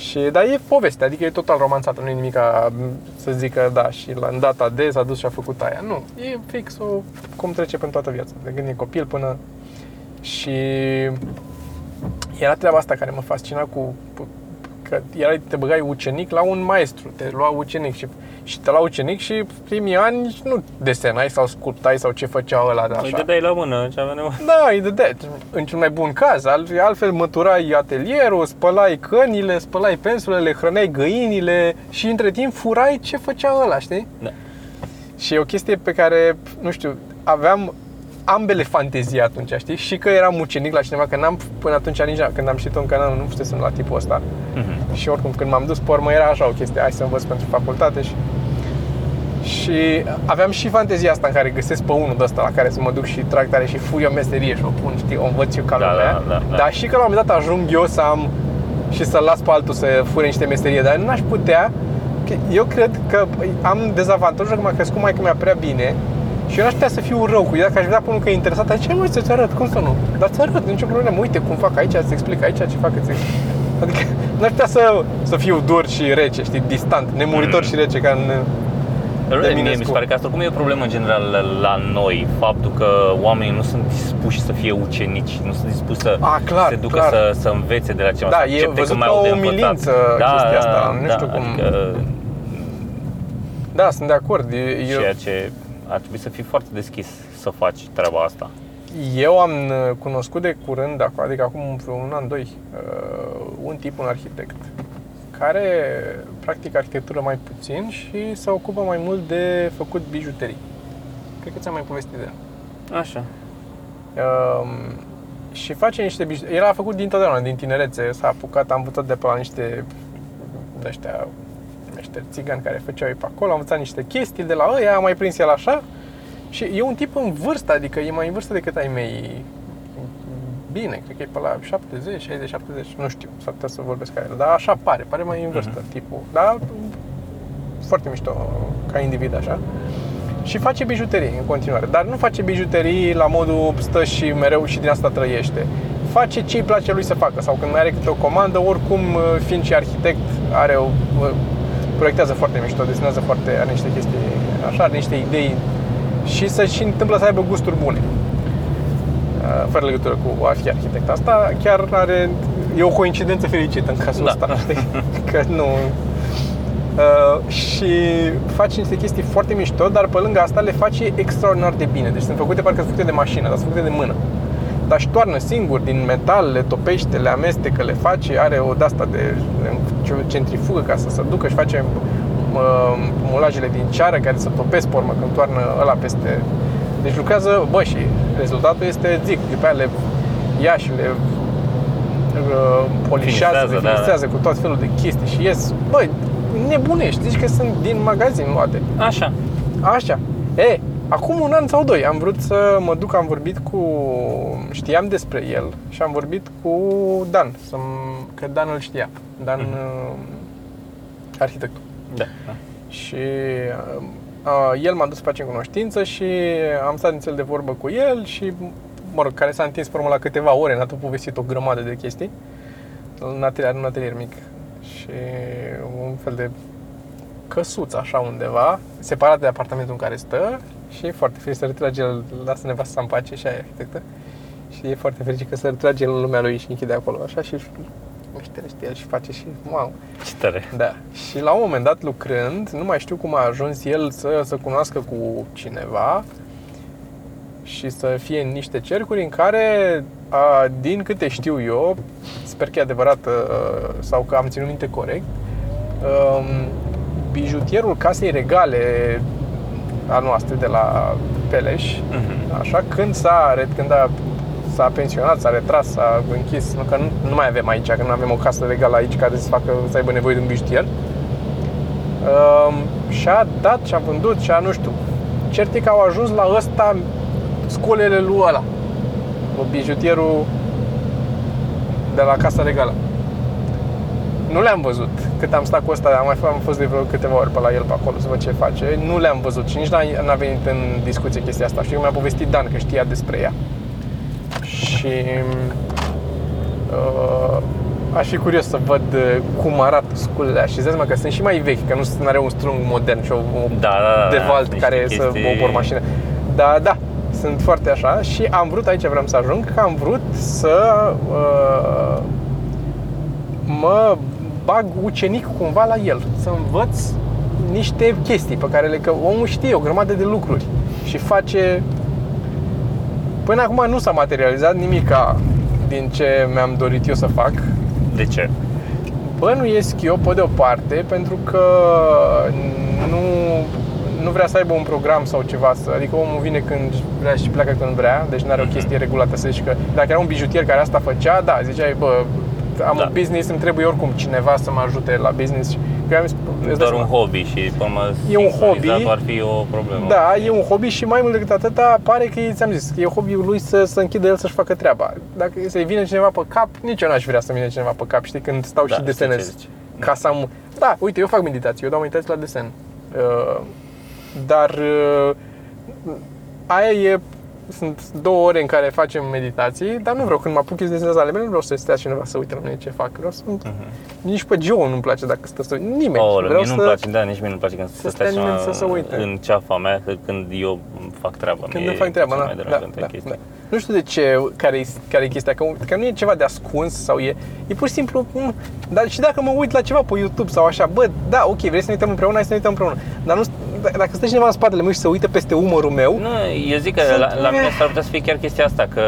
B: Și, dar e poveste, adică e total romanțată, nu e nimic ca să zică da și la în data de s-a dus și a făcut aia. Nu, e fix o, cum trece prin toată viața, de când e copil până... Și era treaba asta care mă fascina cu că erai, te băgai ucenic la un maestru, te lua ucenic și, și te lua ucenic și primii ani nu desenai sau sculptai sau ce făcea ăla de
A: Îi
B: așa.
A: dădeai la mână ce avea nevoie.
B: Da, îi dădeai. În cel mai bun caz, al- altfel măturai atelierul, spălai cănile, spălai pensulele, hrăneai găinile și între timp furai ce făcea ăla, știi?
A: Da.
B: Și e o chestie pe care, nu știu, aveam ambele fantezii atunci, știi? Și că eram ucenic la cineva, că n-am până atunci nici când am citit încă n-am, nu fusesem la tipul ăsta.
A: Mhm.
B: Și oricum când m-am dus pe urmă era așa o chestie, hai să învăț pentru facultate și și aveam și fantezia asta în care găsesc pe unul de ăsta la care să mă duc și trag tare și fui o meserie și o pun, știi, o învăț eu ca
A: Da,
B: lumea.
A: da, da, da.
B: Dar și că la un moment dat ajung eu să am și să las pe altul să fure niște meserie, dar n-aș putea, că eu cred că am dezavantajul că m-a crescut mai mea prea bine și eu n-aș putea să fiu rău cu ea, dacă aș vedea pe unul că e interesat, ce mă, să-ți arăt, cum să nu? Dar ți arăt, nicio problemă, uite cum fac aici, îți explic aici ce fac, îți explic. Adică n-aș putea să, să fiu dur și rece, știi, distant, nemuritor
A: Mm.
B: și rece, ca în, De
A: Mie mi
B: Eminescu.
A: se pare că asta cum e o problemă în general la, la noi, faptul că oamenii nu sunt dispuși să fie ucenici, nu sunt dispuși să
B: A, clar,
A: se ducă
B: clar.
A: să, să învețe de la cineva,
B: Da,
A: să
B: e
A: accepte
B: văzut
A: că mai
B: ca
A: au de
B: o
A: învățat.
B: umilință chestia asta, nu știu cum-
A: Adică
B: Da, sunt de acord. Eu,
A: ceea ce ar trebui să fii foarte deschis să faci treaba asta.
B: eu am uh, cunoscut de curând, ac- adică acum vreo un an, doi, uh, un tip, un arhitect, care practică arhitectură mai puțin și se ocupă mai mult de făcut bijuterii. Cred că ți-am mai povestit de el.
A: Așa.
B: Um, și face niște bijuterii. El a făcut dintotdeauna, din tinerețe, s-a apucat, am învățat de pe la niște de ăștia, niște țigani care făceau ei pe acolo, am învățat niște chestii de la ăia, am mai prins el așa. Și e un tip în vârstă, adică e mai în vârstă decât ai mei. Bine, cred că e pe la 70, 60, 70, nu știu, s-ar putea să vorbesc ca el, dar așa pare, pare mai în vârstă tipul. Dar foarte mișto ca individ așa. Și face bijuterii în continuare, dar nu face bijuterii la modul stă și mereu și din asta trăiește. Face ce îi place lui să facă sau când mai are câte o comandă, oricum fiind și arhitect, are o, proiectează foarte mișto, desenează foarte, are niște chestii așa, are niște idei și să și întâmplă să aibă gusturi bune. uh, fără legătură cu a fi arhitect. Asta chiar are, e o coincidență fericită în cazul
A: Da.
B: ăsta, știi? Că nu... Uh, și face niște chestii foarte mișto, dar pe lângă asta le face extraordinar de bine. Deci sunt făcute parcă sunt făcute de mașină, dar sunt făcute de mână. Dar își toarnă singur din metal, le topește, le amestecă, le face, are o de-asta de centrifugă ca să se ducă și face uh, mulajele din ceară care să topesc pe urmă când toarnă ăla peste... Deci lucrează, bă, și rezultatul este, zic, după aia le ia și le uh, polișează,
A: Finisează,
B: le
A: da, da.
B: finisează cu tot felul de chestii și ies, bă, nebunești, zici că sunt din magazin luate.
A: Așa.
B: Așa. E, acum un an sau doi am vrut să mă duc, am vorbit cu... Știam despre el și am vorbit cu Dan, să că Dan îl știa. Dan,
A: Mhm.
B: uh, arhitectul.
A: Da. da.
B: Și uh, uh, el m-a dus să facem cunoștință și am stat nițel de vorbă cu el și, mă rog, care s-a întins pe urmă la câteva ore, ne-a tot povestit o grămadă de chestii. Un atelier, un atelier mic și un fel de căsuță așa undeva, separat de apartamentul în care stă și e foarte fericit să retrage el, lasă nevasta să în pace și aia e arhitectă. Și e foarte fericit că se retrage el în lumea lui și închide acolo așa și știe el și face și wow.
A: Ce tare.
B: Da. Și la un moment dat lucrând, nu mai știu cum a ajuns el să se cunoască cu cineva și să fie în niște cercuri în care, a, din câte știu eu, sper că e adevărat a, sau că am ținut minte corect, um, bijutierul casei regale a noastră de la Peleș,
A: Mhm.
B: așa, când s-a, când a, s-a pensionat, s-a retras, s-a închis, nu, că nu, nu mai avem aici, că nu avem o casă legală aici care să facă, să aibă nevoie de un bijutier. Um, și-a dat și-a vândut și-a, nu știu, cert e că au ajuns la ăsta scolele lui ăla, cu bijutierul de la Casa Regală. Nu le-am văzut. Cât am stat cu ăsta, am mai f- am fost de vreo câteva ori pe la el pe acolo să văd ce face. Nu le-am văzut și nici n-a, n-a venit în discuție chestia asta. Știu că mi-a povestit Dan că știa despre ea. Și uh, aș fi curios să văd uh, cum arată sculele astea. Și îți dai seama că sunt și mai vechi, că nu are un strung modern și o, o
A: Da, da, da.
B: de
A: da,
B: valt
A: niște
B: care să
A: chestii-
B: obor mașină. Da, da, sunt foarte așa și am vrut, aici vreau să ajung, că am vrut să uh, mă bag ucenic cumva la el, să învăț niște chestii pe care le că omul știe o grămadă de lucruri și face Până acum nu s-a materializat nimica din ce mi-am dorit eu să fac.
A: De ce?
B: Bănuiesc eu pe de o parte pentru că nu, nu vrea să aibă un program sau ceva, să, adică omul vine când vrea și pleacă când vrea, deci nu are o
A: Mhm.
B: chestie regulată să zici că dacă era un bijutier care asta făcea, da, ziceai, bă, am
A: Da.
B: un business, îmi trebuie oricum cineva să mă ajute la business. Și că eu am zis, îți dai
A: Doar
B: seama,
A: un hobby și pe urmă
B: E un
A: sincronizat
B: hobby.
A: ar fi o problemă.
B: Da, e un hobby și mai mult decât atâta pare că e, ți-am zis, că e hobby-ul lui să, să închidă el să-și facă treaba. Dacă să-i vine cineva pe cap, nici eu n-aș vrea să vină cineva pe cap, știi, când stau
A: Da,
B: și
A: știu ce
B: desenez.
A: zici.
B: Ca să am... Da, uite, eu fac meditații, eu dau meditații la desen. Uh, dar uh, aia e sunt două ore în care facem meditații, dar nu vreau, când mă apuc eu să desenez ale mele, nu vreau să stea cineva să uite la mine ce fac. Vreau să... Nici pe Joe nu-mi place dacă stă să Nimeni.
A: Oh,
B: vreau
A: mie
B: să...
A: nu-mi place, da, nici mie nu-mi place când
B: să
A: să
B: stea
A: stai
B: nimeni
A: așa
B: să se uite.
A: în ceafa mea, că când eu fac treaba.
B: Când
A: mie
B: îmi fac treaba,
A: e cea
B: da,
A: mai
B: da,
A: deranjantă
B: da,
A: chestie.
B: da. Nu știu de ce, care e, care e chestia, că, că nu e ceva de ascuns sau e, e pur și simplu, m, dar și dacă mă uit la ceva pe YouTube sau așa, bă, da, ok, vrei să ne uităm împreună, hai să ne uităm împreună, dar nu, d- dacă stă cineva în spatele meu și se uită peste umărul meu,
A: Nu, eu zic că
B: Sunt-
A: la, la mine s-ar putea să fie chiar chestia asta, că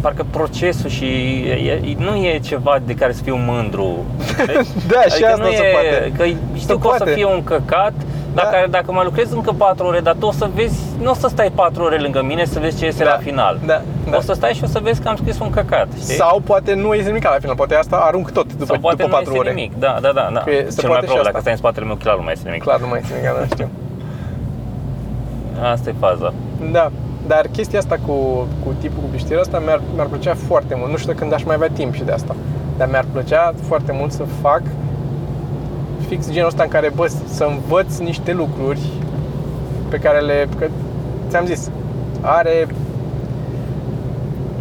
A: parcă procesul și e, e, nu e ceva de care să fiu mândru.
B: da, și asta
A: nu
B: se
A: e,
B: poate.
A: Că știu că o să
B: poate.
A: fie un căcat, dacă,
B: Da.
A: dacă mai lucrez încă 4 ore, dar tu o să vezi, nu o să stai 4 ore lângă mine să vezi ce iese
B: Da,
A: la final.
B: da, da.
A: O să stai și o să vezi că am scris un căcat, știi?
B: Sau poate nu iese nimic la final, poate asta arunc tot după,
A: Sau poate
B: după
A: nu
B: 4
A: iese
B: ore.
A: nimic. Da, da, da. da.
B: Că e- se
A: Cel
B: poate
A: mai
B: și
A: probabil,
B: asta.
A: dacă stai în spatele meu, clar nu mai iese nimic.
B: Clar nu mai este nimic, da, știu.
A: Asta e faza.
B: Da, dar chestia asta cu, cu tipul cu biștierul ăsta mi-ar, mi-ar plăcea foarte mult. Nu știu când aș mai avea timp și de asta. Dar mi-ar plăcea foarte mult să fac fix genul ăsta în care, bă, să învăț niște lucruri pe care le... Că, ți-am zis, are...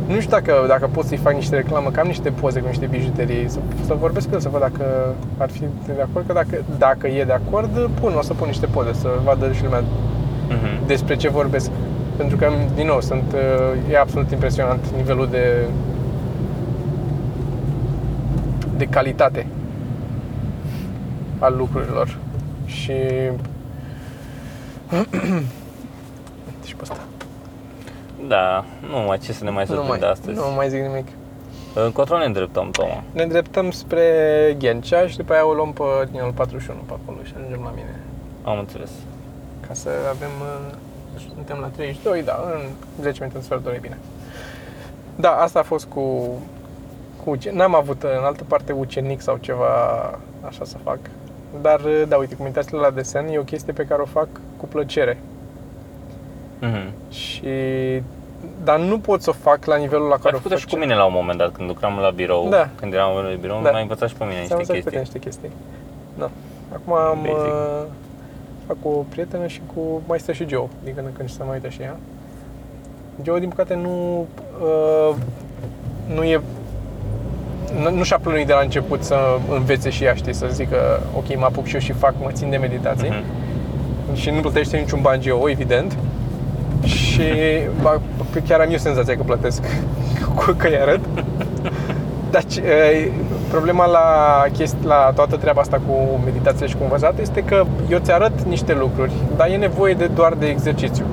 B: Nu știu dacă, dacă pot să-i fac niște reclamă, că am niște poze cu niște bijuterii, să, să vorbesc cu el, să văd dacă ar fi de acord, că dacă, dacă e de acord, pun, o să pun niște poze, să vadă și lumea
A: Mhm.
B: despre ce vorbesc. Pentru că, din nou, sunt, uh, e absolut impresionant nivelul de de calitate al lucrurilor. Și și pe asta.
A: Da, nu mai ce să ne mai
B: Nu mai,
A: surprinde astăzi.
B: nu mai zic nimic.
A: Încotro ne îndreptăm, Toma.
B: Ne îndreptăm spre Ghencea și după aia o luăm pe linul 41 pe acolo și ajungem la mine.
A: Am înțeles.
B: Ca să avem, uh, suntem la 32, da, în 10 minute, în sfert de oră, e bine. Da, asta a fost cu, cu uce- N-am avut în altă parte ucenic sau ceva așa să fac. Dar, uh, da, uite, comunitățile la desen e o chestie pe care o fac cu plăcere.
A: Mhm.
B: Și... Dar nu pot să o fac la nivelul la
A: Ai
B: care o
A: făcut și
B: face-
A: cu mine la un moment dat, când lucram la birou,
B: Da.
A: când eram la birou,
B: Da.
A: m-ai învățat și pe mine
B: Ți-am
A: niște
B: învățat pe
A: chestii.
B: tine niște chestii. Da. Acum am,
A: Basic.
B: uh, fac cu o prietenă și cu mai stă și Joe, din când în când și să mai uită și ea. Joe, din păcate, nu, uh, nu e nu, nu și-a plănuit de la început să învețe și ea, știi, să zică ok, mă apuc și eu și fac, mă țin de meditații
A: Mhm.
B: și nu plătește niciun ban Geo, evident. Și ba, chiar am eu senzația că plătesc cu că îi arăt. Dar ce- e, problema la, chesti, la toată treaba asta cu meditație și cu învățat este că eu ți arăt niște lucruri, dar e nevoie de doar de exercițiu.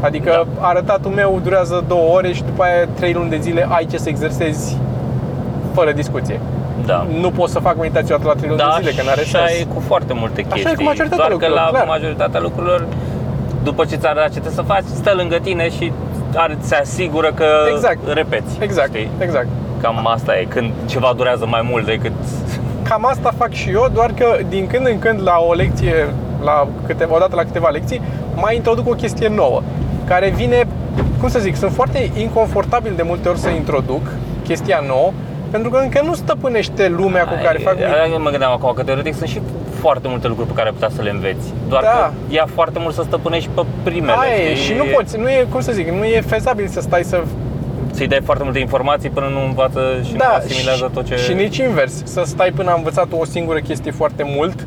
B: Adică da. arătatul meu durează două ore și după aia trei luni de zile ai ce să exersezi fără discuție.
A: Da.
B: Nu poți să fac meditație o dată la trei luni
A: Da,
B: de zile, că n-are
A: așa
B: sens.
A: e cu foarte multe
B: Așa e
A: chestii.
B: cu majoritatea
A: Doar că
B: lucrurilor,
A: la
B: clar.
A: majoritatea lucrurilor, după ce ți arată ce trebuie să faci, stă lângă tine și are, se asigură că
B: Exact.
A: repeți.
B: Exact,
A: Știi?
B: exact.
A: Cam asta e, când ceva durează mai mult decât...
B: Cam asta fac și eu, doar că din când în când la o lecție, la câteva, o dată la câteva lecții, mai introduc o chestie nouă, care vine, cum să zic, sunt foarte inconfortabil de multe ori să introduc chestia nouă, pentru că încă nu stăpânește lumea cu care fac
A: Aia mă gândeam acum că teoretic sunt și foarte multe lucruri pe care ai putea să le înveți. Doar
B: Da.
A: că ia foarte mult să stăpânești pe primele.
B: Aia e,
A: știi?
B: și nu poți, nu e, cum să zic, nu e fezabil să stai să
A: Să-i dai foarte multe informații până nu învață și nu asimilează
B: și,
A: tot ce...
B: și nici invers, să stai până a învățat o singură chestie foarte mult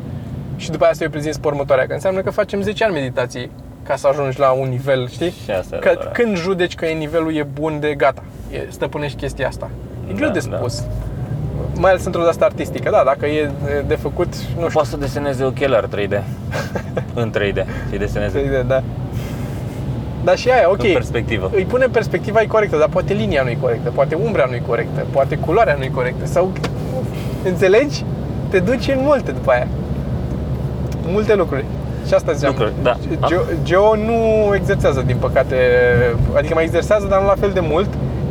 B: și după aia să-i prezinți pe următoarea, că înseamnă că facem 10 ani meditații ca să ajungi la un nivel, știi?
A: Și asta e
B: Că
A: adevărat.
B: când judeci că e nivelul e bun de gata, e, stăpânești chestia asta. E greu
A: Da,
B: de
A: da.
B: spus. Mai ales într-o de asta artistică, da, dacă e de, de făcut, nu știu,
A: Poți să deseneze ochelari 3D. în 3D. Și deseneze
B: de, da. Dar și aia, ok,
A: în perspectivă.
B: îi pune perspectiva e corectă, dar poate linia nu e corectă, poate umbra nu e corectă, poate culoarea nu e corectă sau înțelegi? Te duci în multe după aia. Multe lucruri. Și asta ziceam.
A: Lucruri, da.
B: Geo, Geo nu exersează, din păcate, adică mai exersează, dar nu la fel de mult,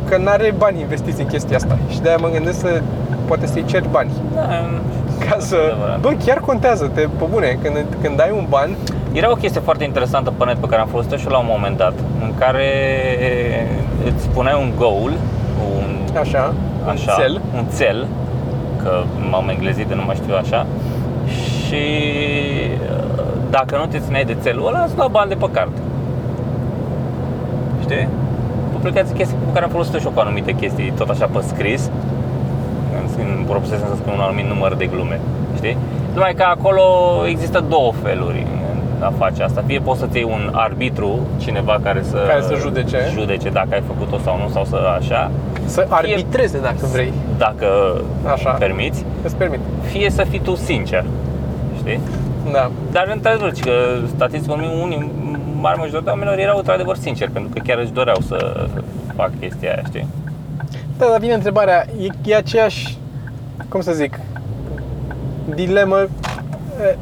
B: că nu are bani investiți în chestia asta. Și de-aia mă gândesc să poate să-i ceri bani.
A: Da,
B: Ca să...
A: adevărat.
B: Bă, chiar contează, te, pe bune, când, când ai un ban,
A: Era o chestie foarte interesantă pe net pe care am folosit-o și eu la un moment dat, în care îți puneai un goal, un,
B: așa,
A: așa,
B: un cel,
A: un cel, că m-am englezit de nu mai știu așa, și uh, dacă nu te țineai de țelul ăla, îți lua bani de pe carte. Știi? Publicați chestii pe care am folosit-o și eu cu anumite chestii, tot așa pe scris, în, în propusesem să spun un anumit număr de glume, știi? Numai că acolo există două feluri în a face asta. Fie poți să-ți iei un arbitru, cineva care să,
B: Care să judece.
A: judece dacă ai făcut-o sau nu, sau să așa,
B: să arbitreze dacă vrei.
A: dacă
B: Așa.
A: permiți,
B: Îți permit.
A: fie să fii tu sincer, știi?
B: Da.
A: Dar într-adevăr, că statistic vorbind, unii, mari majoritatea oamenilor erau într-adevăr sinceri, pentru că chiar își doreau să fac chestia aia, știi?
B: Da, dar vine întrebarea, e, e aceeași, cum să zic, dilemă, e,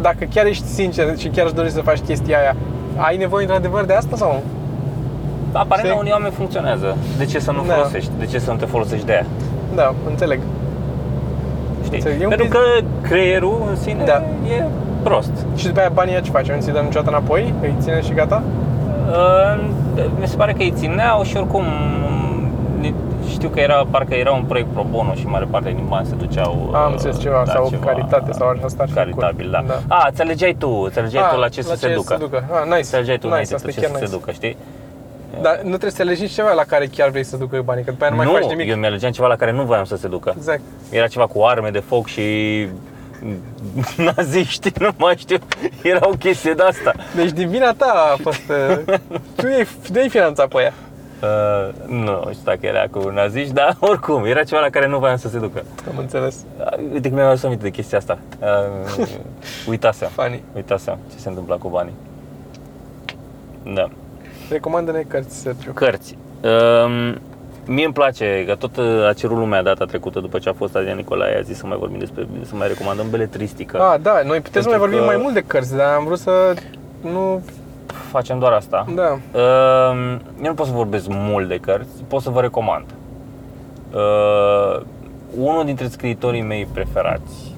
B: dacă chiar ești sincer și chiar îți dorești să faci chestia aia, ai nevoie într-adevăr de asta sau nu?
A: Aparent la
B: Știi?
A: unii oameni funcționează. De ce să nu
B: Da.
A: folosești? De ce să nu te folosești de ea?
B: Da, înțeleg.
A: Știi?
B: Înțeleg. E un
A: Pentru
B: pic-
A: că creierul în sine
B: Da.
A: e prost.
B: Și după aia banii ce faci? Nu ți dăm niciodată înapoi? Îi ține și gata?
A: Uh, Mi se pare că îi țineau și oricum ni- știu că era, parcă era un proiect pro bono și mare parte din bani se duceau
B: Am
A: uh,
B: înțeles ceva, sau caritate, sau așa, asta ar fi
A: Caritabil,
B: cool.
A: da.
B: Da.
A: A, ți alegeai tu, ți alegeai tu la ce să se ducă.
B: Se ducă. Ah, nice.
A: Ți alegeai tu
B: nice,
A: înainte
B: asta
A: pe
B: e
A: ce
B: chiar
A: să se
B: nice.
A: ducă, știi?
B: Dar nu trebuie să alegi nici ceva la care chiar vrei să ducă banii, că după aia nu mai faci nimic.
A: eu mi-alegeam ceva la care nu voiam să se ducă.
B: Exact.
A: Era ceva cu arme de foc și naziști, nu mai știu, era o chestie de asta.
B: Deci din vina ta a fost... uh, tu ei, tu ei finanțat pe ea.
A: Uh, nu știu dacă era cu naziști, dar oricum, era ceva la care nu voiam să se ducă.
B: Am înțeles.
A: Uh, Uite că mi-am adus aminte de chestia asta. Uh, uitasem,
B: Funny.
A: uitasem ce se întâmpla cu banii. Da.
B: Recomandă-ne cărți, Sergiu.
A: Cărți. Um, mie îmi place că tot uh, a cerut lumea data trecută după ce a fost Adrian Nicolae a zis să mai vorbim despre, să mai recomandăm beletristică.
B: Ah, da, noi putem să mai
A: Pentru
B: vorbim
A: că-
B: mai mult de cărți, dar am vrut să... Nu...
A: Facem doar asta.
B: Da.
A: Uh, eu nu pot să vorbesc mult de cărți, pot să vă recomand. Uh, unul dintre scriitorii mei preferați,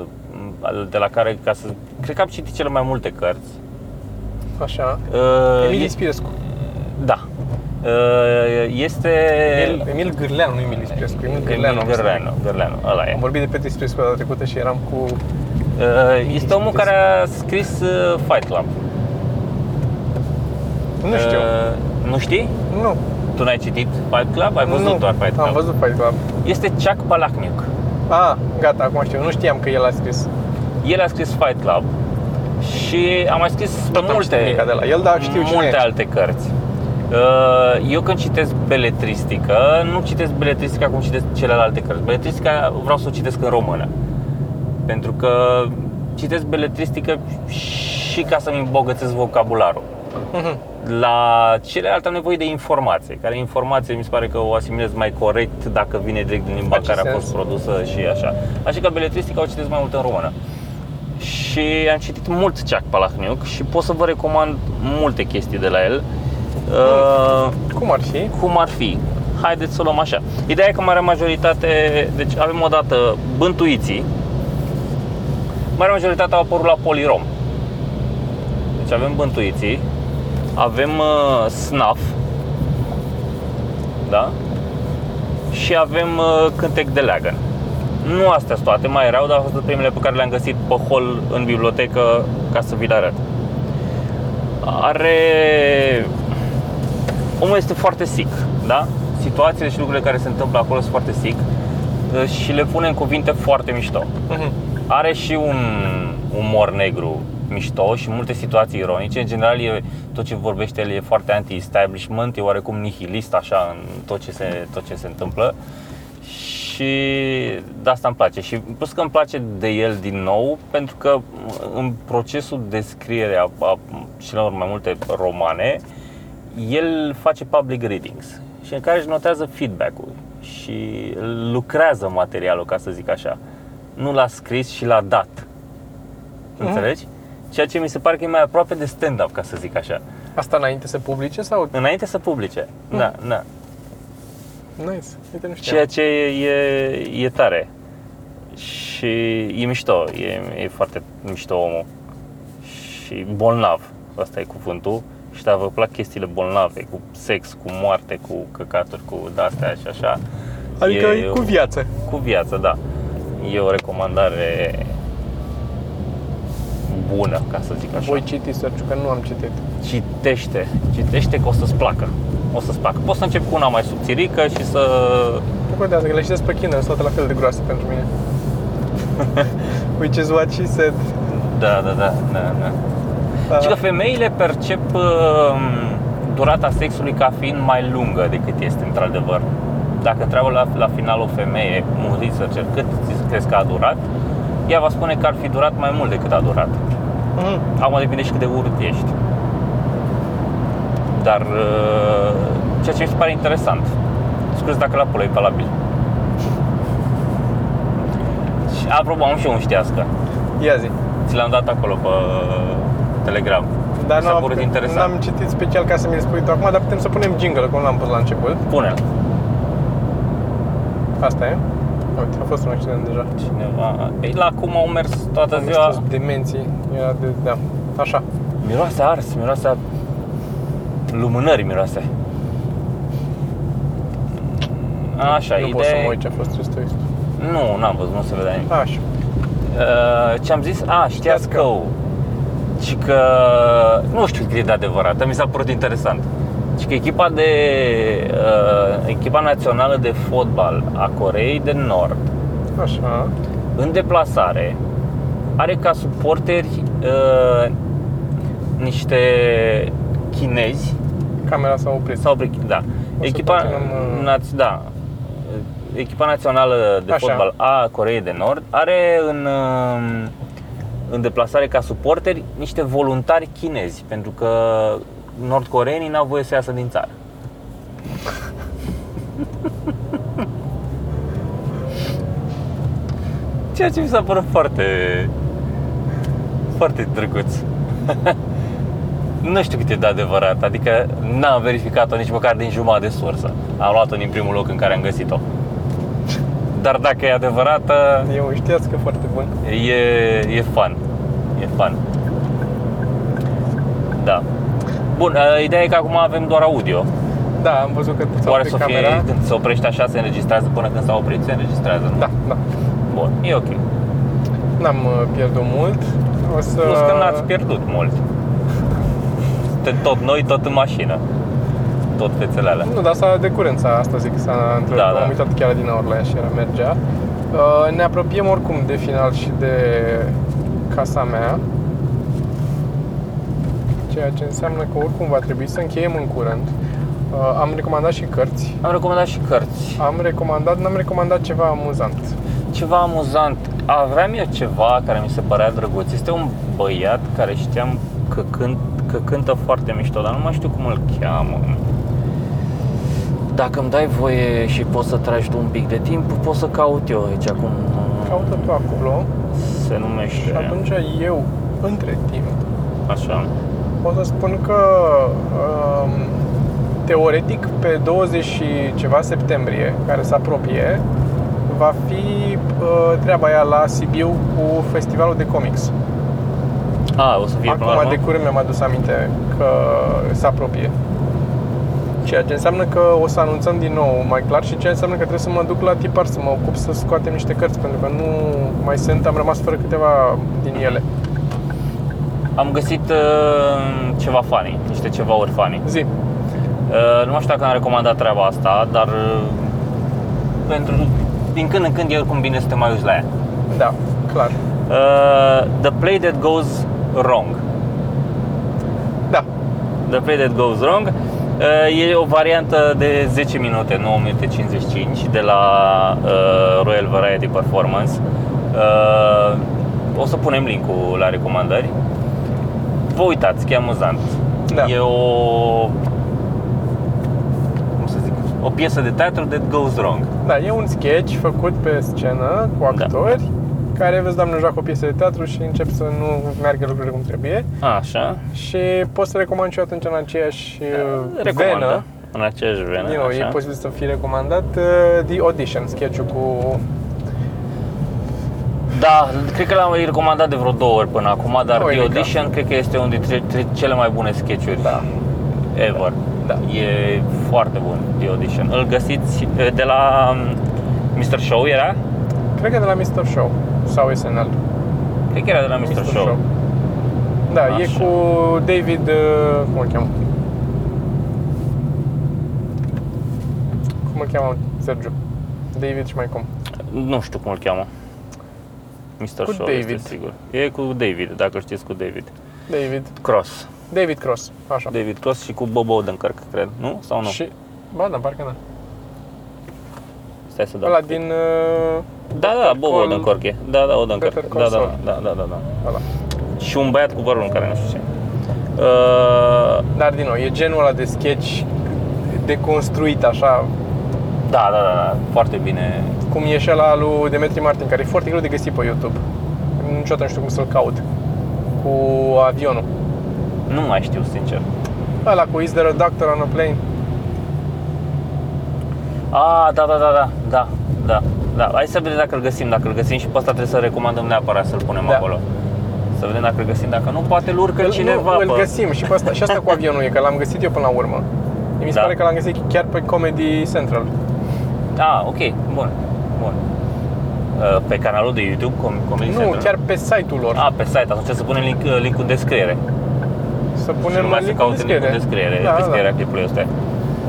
A: uh, de la care, ca să, cred că am citit cele mai multe cărți.
B: Așa.
A: Uh,
B: Emil
A: e-
B: Spirescu.
A: Da. Uh, este...
B: Emil, Emil Gârleanu, nu Emil Spirescu. Emil Gârleanu.
A: Emil Gărleanu, Gărleanu, ăla e.
B: Am vorbit de Petre Spirescu data trecută și eram cu...
A: Uh, Este omul care a scris uh, Fight Club.
B: Nu știu.
A: Uh, Nu știi?
B: Nu.
A: Tu n-ai citit Fight Club? Ai văzut
B: nu.
A: doar Fight Club?
B: Am văzut Fight Club.
A: Este Chuck Palahniuk.
B: Ah, gata, acum știu. Nu știam că el a scris.
A: El a scris Fight Club și a mai scris
B: Tot am
A: multe,
B: citit nimica de la el, dar știu cine
A: multe
B: e.
A: alte cărți. Uh, Eu când citesc beletristică, nu citesc beletristica cum citesc celelalte cărți. Beletristica vreau să o citesc în română. Pentru că citesc beletristică și ca să-mi îmbogățesc vocabularul.
B: Mhm.
A: La celelalte am nevoie de informație, care informație mi se pare că o asimilez mai corect dacă vine direct din limba
B: Face
A: care a
B: sens.
A: fost produsă și așa. Așa că beletristica o citesc mai mult în română. Și am citit mult Chuck Palahniuk și pot să vă recomand multe chestii de la el. Uh,
B: Cum ar fi?
A: cum ar fi? Haideți să o luăm așa. Ideea e că marea majoritate, deci avem o dată bântuiții. Marea majoritate au apărut la Polirom. Deci avem bântuiții, avem uh, snaf, da? Și avem uh, cântec de leagăn. Nu astea sunt toate, mai erau, dar au fost primele pe care le-am găsit pe hol în bibliotecă ca să vi le arăt. Are omul este foarte sick, da? Situațiile și lucrurile care se întâmplă acolo sunt foarte sick uh, și le pune în cuvinte foarte mișto.
B: Mhm.
A: Are și un umor negru mișto și multe situații ironice. În general, e, tot ce vorbește el e foarte anti-establishment, e oarecum nihilist așa în tot ce se, tot ce se întâmplă. Și de asta îmi place. Și plus că îmi place de el din nou, pentru că în procesul de scriere a, a celor mai multe romane, el face public readings și în care își notează feedback-ul și lucrează materialul, ca să zic așa. Nu l-a scris și l-a dat. Înțelegi? Ceea ce mi se pare că e mai aproape de stand-up, ca să zic așa.
B: Asta înainte să publice sau?
A: Înainte să publice. Da, da.
B: Nice. Uite, nu știam.
A: Ceea ce e, e tare. Și e mișto, e, e foarte mișto omul. Și bolnav, asta e cuvântul. Și dacă vă plac chestiile bolnave, cu sex, cu moarte, cu căcaturi, cu de-astea și așa.
B: Adică e cu viață.
A: Cu viață, da. E o recomandare bună, ca să zic așa.
B: Voi citi, Sergiu, că nu am citit.
A: Citește, citește că o să-ți placă. O să-ți placă. Poți să încep cu una mai subțirică și să...
B: Nu contează, că le citesc pe Kindle, sunt toate la fel de groase pentru mine. Which is what she said.
A: Da, da, da, da, da.
B: Da.
A: Și că femeile percep uh, durata sexului ca fiind mai lungă decât este într-adevăr. Dacă întreabă la, la final o femeie, un researcher, cât ți- crezi că a durat, ea va spune că ar fi durat mai mult decât a durat.
B: Mhm.
A: Acum depinde și cât de urât ești. Dar uh, ceea ce mi se pare interesant, scuze dacă la polo e valabil. Și apropo, am și eu un știască.
B: Ia zi.
A: Ți l-am dat acolo pe Telegram.
B: Dar
A: Mi s-a
B: nu
A: părut
B: am,
A: interesant.
B: n-am citit special ca să mi-l spui tu acum, dar putem să punem jingle, cum l-am pus la început.
A: Pune-l.
B: Asta e? Uite, a fost un accident deja.
A: Cineva... Ei, la cum au mers toată
B: Am
A: ziua.
B: spus demenții. Era de, da. Așa.
A: Miroase ars, miroase a... lumânări miroase. Așa,
B: nu
A: ideea...
B: pot să mă uit ce a fost tristul
A: Nu, n-am văzut, nu se vedea nimic.
B: Așa.
A: Uh, ce am zis? A, știați că... Și că... Nu știu cât e de adevărat, dar mi s-a părut interesant. Și că echipa de... Uh, echipa națională de fotbal a Coreei de Nord
B: Așa.
A: în deplasare are ca suporteri uh, niște chinezi
B: Camera s-a oprit.
A: sau bre- da.
B: O să
A: Echipa,
B: continuăm, uh,
A: naț- da. Echipa națională de
B: Așa.
A: fotbal a Coreei de Nord are în, uh, în deplasare ca suporteri niște voluntari chinezi, pentru că nordcoreenii n-au voie să iasă din țară. Ceea ce mi s-a părut foarte, foarte drăguț. nu știu cât e de adevărat, adică n-am verificat-o nici măcar din jumătate de sursă. Am luat-o din primul loc în care am găsit-o. Dar dacă e adevărată,
B: Eu știați că foarte bun.
A: e, e fun. E fun. Da. Bun, uh, ideea e că acum avem doar audio.
B: Da, am văzut că s-a
A: Oare
B: oprit
A: să fie,
B: camera.
A: când se oprește așa, se înregistrează până când s-a oprit? Se înregistrează, nu?
B: Da, da.
A: Bun, e ok.
B: N-am uh, pierdut mult. O să...
A: Plus că n-ați pierdut mult. Suntem tot noi, tot în mașină. Tot fețele alea.
B: Nu, dar s-a de curând, s-a, asta zic, s-a întrebat.
A: Da, da.
B: Am uitat chiar din aur la ea și era mergea. Uh, ne apropiem oricum de final și de casa mea. Ceea ce înseamnă că oricum va trebui să încheiem în curând. Uh, am recomandat și cărți.
A: Am recomandat și cărți.
B: Am recomandat, n-am recomandat ceva amuzant.
A: Ceva amuzant. Aveam eu ceva care mi se părea drăguț. Este un băiat care știam că, cânt, că cântă foarte mișto, dar nu mai știu cum îl cheamă. Dacă îmi dai voie și poți să tragi tu un pic de timp, pot să caut eu aici cum
B: Caută tu acolo
A: se
B: și
A: numește.
B: atunci eu, între timp,
A: Așa.
B: pot să spun că um, teoretic pe 20 și ceva septembrie, care se apropie, va fi uh, treaba aia la Sibiu cu festivalul de comics.
A: A, o să fie până la
B: Acum
A: urmă?
B: de curând mi-am adus aminte că se apropie. Ceea ce înseamnă că o să anunțăm din nou mai clar și ceea ce înseamnă că trebuie să mă duc la tipar să mă ocup să scoatem niște cărți pentru că nu mai sunt, am rămas fără câteva din ele.
A: Am găsit uh, ceva funny, niște ceva ori funny.
B: Zi,
A: Uh, nu mai știu dacă am recomandat treaba asta, dar uh, pentru din când în când e oricum bine să te mai uiți la ea.
B: da, clar.
A: Uh, the Play That Goes Wrong.
B: Da,
A: The Play That Goes Wrong uh, e o variantă de 10 minute, 9 minute 55 de la uh, Royal Variety Performance. Uh, o să punem linkul la recomandări. Vă uitați, că e amuzant.
B: Da.
A: E o cum să zic, o piesă de teatru that goes wrong.
B: Da, e un sketch făcut pe scenă cu
A: Da.
B: Actori care, vezi, doamne, joacă o piesă de teatru și încep să nu meargă lucrurile cum trebuie
A: Așa.
B: și pot să recomand și eu atunci în aceeași uh,
A: Recomandă.
B: venă.
A: În aceeași venă,
B: Din nou, e
A: așa.
B: posibil să fie recomandat uh, The Audition, sketch cu...
A: Da, cred că l-am recomandat de vreo două ori până acum, dar
B: Nu e
A: The
B: nică.
A: Audition cred că este unul dintre dintre cele mai bune sketch-uri
B: Da.
A: ever.
B: Da.
A: E foarte bun The Audition. Îl găsiți e, de la um, Mr. Show era?
B: Cred că de la Mr. Show sau SNL.
A: Cred că era de la Mr. Show.
B: Da, e
A: Așa.
B: cu David, uh, cum îl cheamă? Cum îl cheamă Sergiu? David și mai cum?
A: Nu știu cum îl cheamă. Mr.
B: Cu
A: Show
B: David.
A: este sigur. E cu David, dacă știți cu David.
B: David.
A: Cross.
B: David Cross, așa.
A: David Cross și cu Bob Odenkirk, cred. Nu? Sau nu?
B: Și, ba, da, parcă da.
A: Stai să dau.
B: Ăla din... Uh,
A: Da, da, Bob
B: Call-
A: Odenkirk e. Da, da, Odenkirk.
B: Better
A: Da,
B: Call
A: da,
B: Saul.
A: da, da, da, da.
B: ăla.
A: Și un băiat cu părul în care nu știu ce. Uh,
B: Dar, din nou, e genul ăla de sketch deconstruit, așa,
A: da, da, da, da, foarte bine.
B: cum e și ăla lui Demetri Martin, care e foarte greu de găsit pe YouTube. Niciodată nu știu cum să-l caut. Cu avionul.
A: Nu mai știu, sincer.
B: Ăla cu Is there a doctor on a plane?
A: Ah, da, da, da, da, da, da, da. Hai să vedem dacă îl găsim, dacă îl găsim și pe ăsta trebuie să recomandăm neapărat să-l punem
B: Da.
A: acolo. Să vedem dacă îl găsim, dacă nu, poate îl urcă
B: Îl-
A: cineva
B: nu, îl
A: pe...
B: găsim și pe asta, și asta cu avionul e, că l-am găsit eu până la urmă. Mi se
A: Da.
B: pare că l-am găsit chiar pe Comedy Central.
A: Ah, ok, bun, bun. Uh, Pe canalul de YouTube, Com- Comedy
B: Nu,
A: Central?
B: chiar pe site-ul lor.
A: Ah, pe site, atunci să punem link, linkul în descriere.
B: Să
A: Și
B: punem
A: numai să
B: link-ul în
A: caute linkul în descriere,
B: Da,
A: descrierea
B: da.
A: clipului ăsta.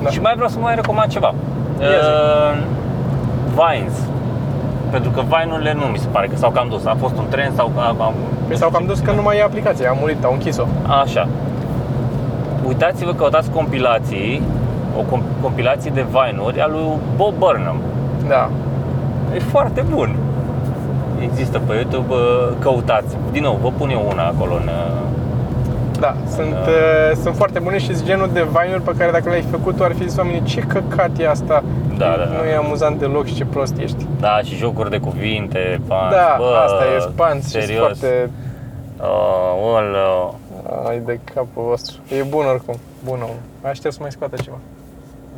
B: Da.
A: Și mai vreau să mai recomand ceva.
B: Ia zi.
A: Uh, Vines. Pentru că Vine-urile nu mi se pare că s-au cam dus. A fost un trend sau... A, a,
B: Păi s-au cam dus că nu mai e aplicația, a murit, au închis-o.
A: Așa. Uitați-vă, căutați compilații, o com- compilații de Vine-uri al lui Bob Burnham.
B: Da.
A: E foarte bun. Există pe YouTube, uh, căutați. Din nou, vă pun eu una acolo în... uh,
B: Da, sunt,
A: Da.
B: uh, sunt foarte bune și sunt genul de vine pe care dacă le-ai făcut, ar fi zis oamenii ce căcat e asta.
A: Da, da, da.
B: Nu e amuzant deloc și ce prost ești.
A: Da, și jocuri de cuvinte, panți,
B: da,
A: bă,
B: asta e spanț și sunt
A: serios.
B: foarte...
A: Oh, oleo.
B: Ai de capul vostru. E bun oricum. Bun om. Aștept să mai scoată ceva.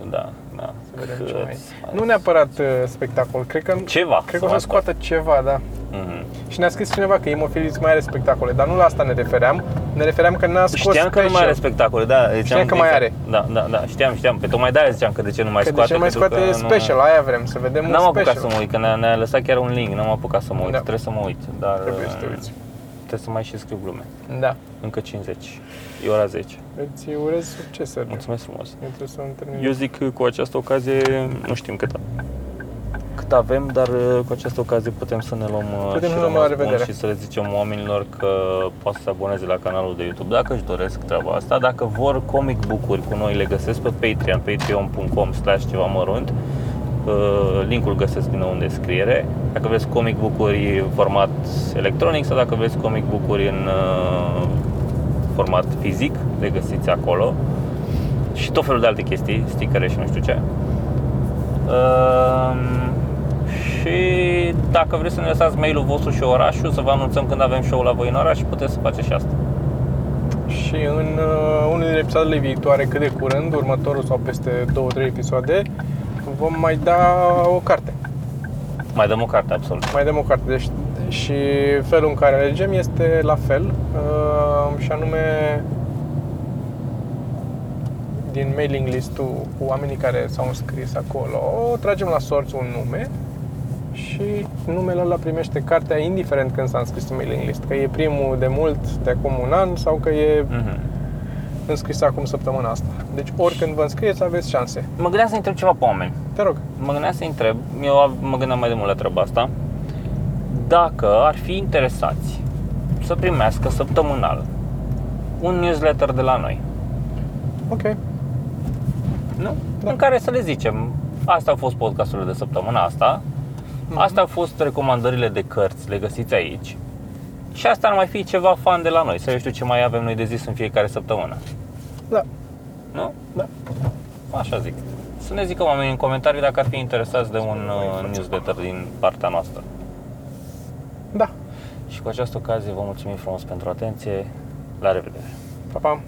A: Da, da.
B: Să vedem ce
A: Cât-
B: mai Nu neapărat uh, spectacol. Cred că,
A: Ceva.
B: cred că o
A: mai
B: să scoată ceva, da.
A: Mhm.
B: Și ne-a scris cineva că Imofilis mai are spectacole, dar nu la asta ne refeream. Ne refeream că n-a scos
A: Știam că nu mai are
B: special.
A: spectacole, da. Ziceam
B: că mai are.
A: Da, da, da, știam, știam. Pe tocmai de-aia ziceam că de ce nu mai
B: Că de
A: scoate.
B: ce nu mai
A: pentru
B: scoate
A: că nu-
B: special, aia vrem, să vedem un
A: N-am apucat
B: special.
A: să mă uit, că ne-a, ne-a lăsat chiar un link, n-am apucat să mă uit,
B: Da.
A: trebuie să mă uit, dar
B: Trebuie să te
A: uh,
B: uiți.
A: Trebuie să mai și scriu glume.
B: Da.
A: Încă 50, e ora 10.
B: Îți urez succes, Sergiu.
A: Mulțumesc frumos.
B: Eu trebuie să termin.
A: Eu zic că cu această ocazie, nu știm cât, cât avem, dar uh, cu această ocazie putem să ne luăm uh,
B: Putem
A: și
B: să luăm
A: rămas
B: la
A: bun
B: revedere.
A: și să le zicem oamenilor că pot să se aboneze la canalul de YouTube dacă își doresc treaba asta. Dacă vor comic book-uri cu noi, le găsesc pe Patreon, patreon.com slash ceva mărunt. Uh, Linkul găsesc din nou în descriere. Dacă vreți comic book-uri în format electronic sau dacă vreți comic book-uri în uh, format fizic, le găsiți acolo. Și tot felul de alte chestii, stickere și nu știu ce. Um, și dacă vreți să ne lăsați mail-ul vostru și orașul, să vă anunțăm când avem show la voi în oraș, puteți să faceți și asta.
B: Și în uh, unul din episoadele viitoare, cât de curând, următorul sau peste 2-3 episoade, vom mai da o carte.
A: Mai dăm o carte, absolut.
B: Mai dăm o carte. Deci, și felul în care alegem este la fel, uh, și anume din mailing listul cu oamenii care s-au înscris acolo, tragem la sorți un nume și numele ăla primește cartea indiferent când s-a înscris în mailing list, că e primul de mult de acum un an sau că e
A: Mhm.
B: Înscris acum săptămâna asta. Deci oricând vă înscrieți aveți șanse.
A: Mă gândeam să întreb ceva pe oameni.
B: Te rog.
A: Mă gândeam să întreb, eu mă gândeam mai de mult la treaba asta, dacă ar fi interesați să primească săptămânal un newsletter de la noi.
B: Ok.
A: Nu?
B: Da.
A: În care să le zicem, astea au fost podcasturile de săptămâna asta, astea au fost recomandările de cărți, le găsiți aici. Și asta ar mai fi ceva fan de la noi, să eu știu ce mai avem noi de zis în fiecare săptămână.
B: Da.
A: Nu?
B: Da.
A: Așa zic. Să ne zică oamenii în comentarii dacă ar fi interesați de un uh, newsletter din partea noastră.
B: Da.
A: Și cu această ocazie vă mulțumim frumos pentru atenție. La revedere!
B: Pa, pa.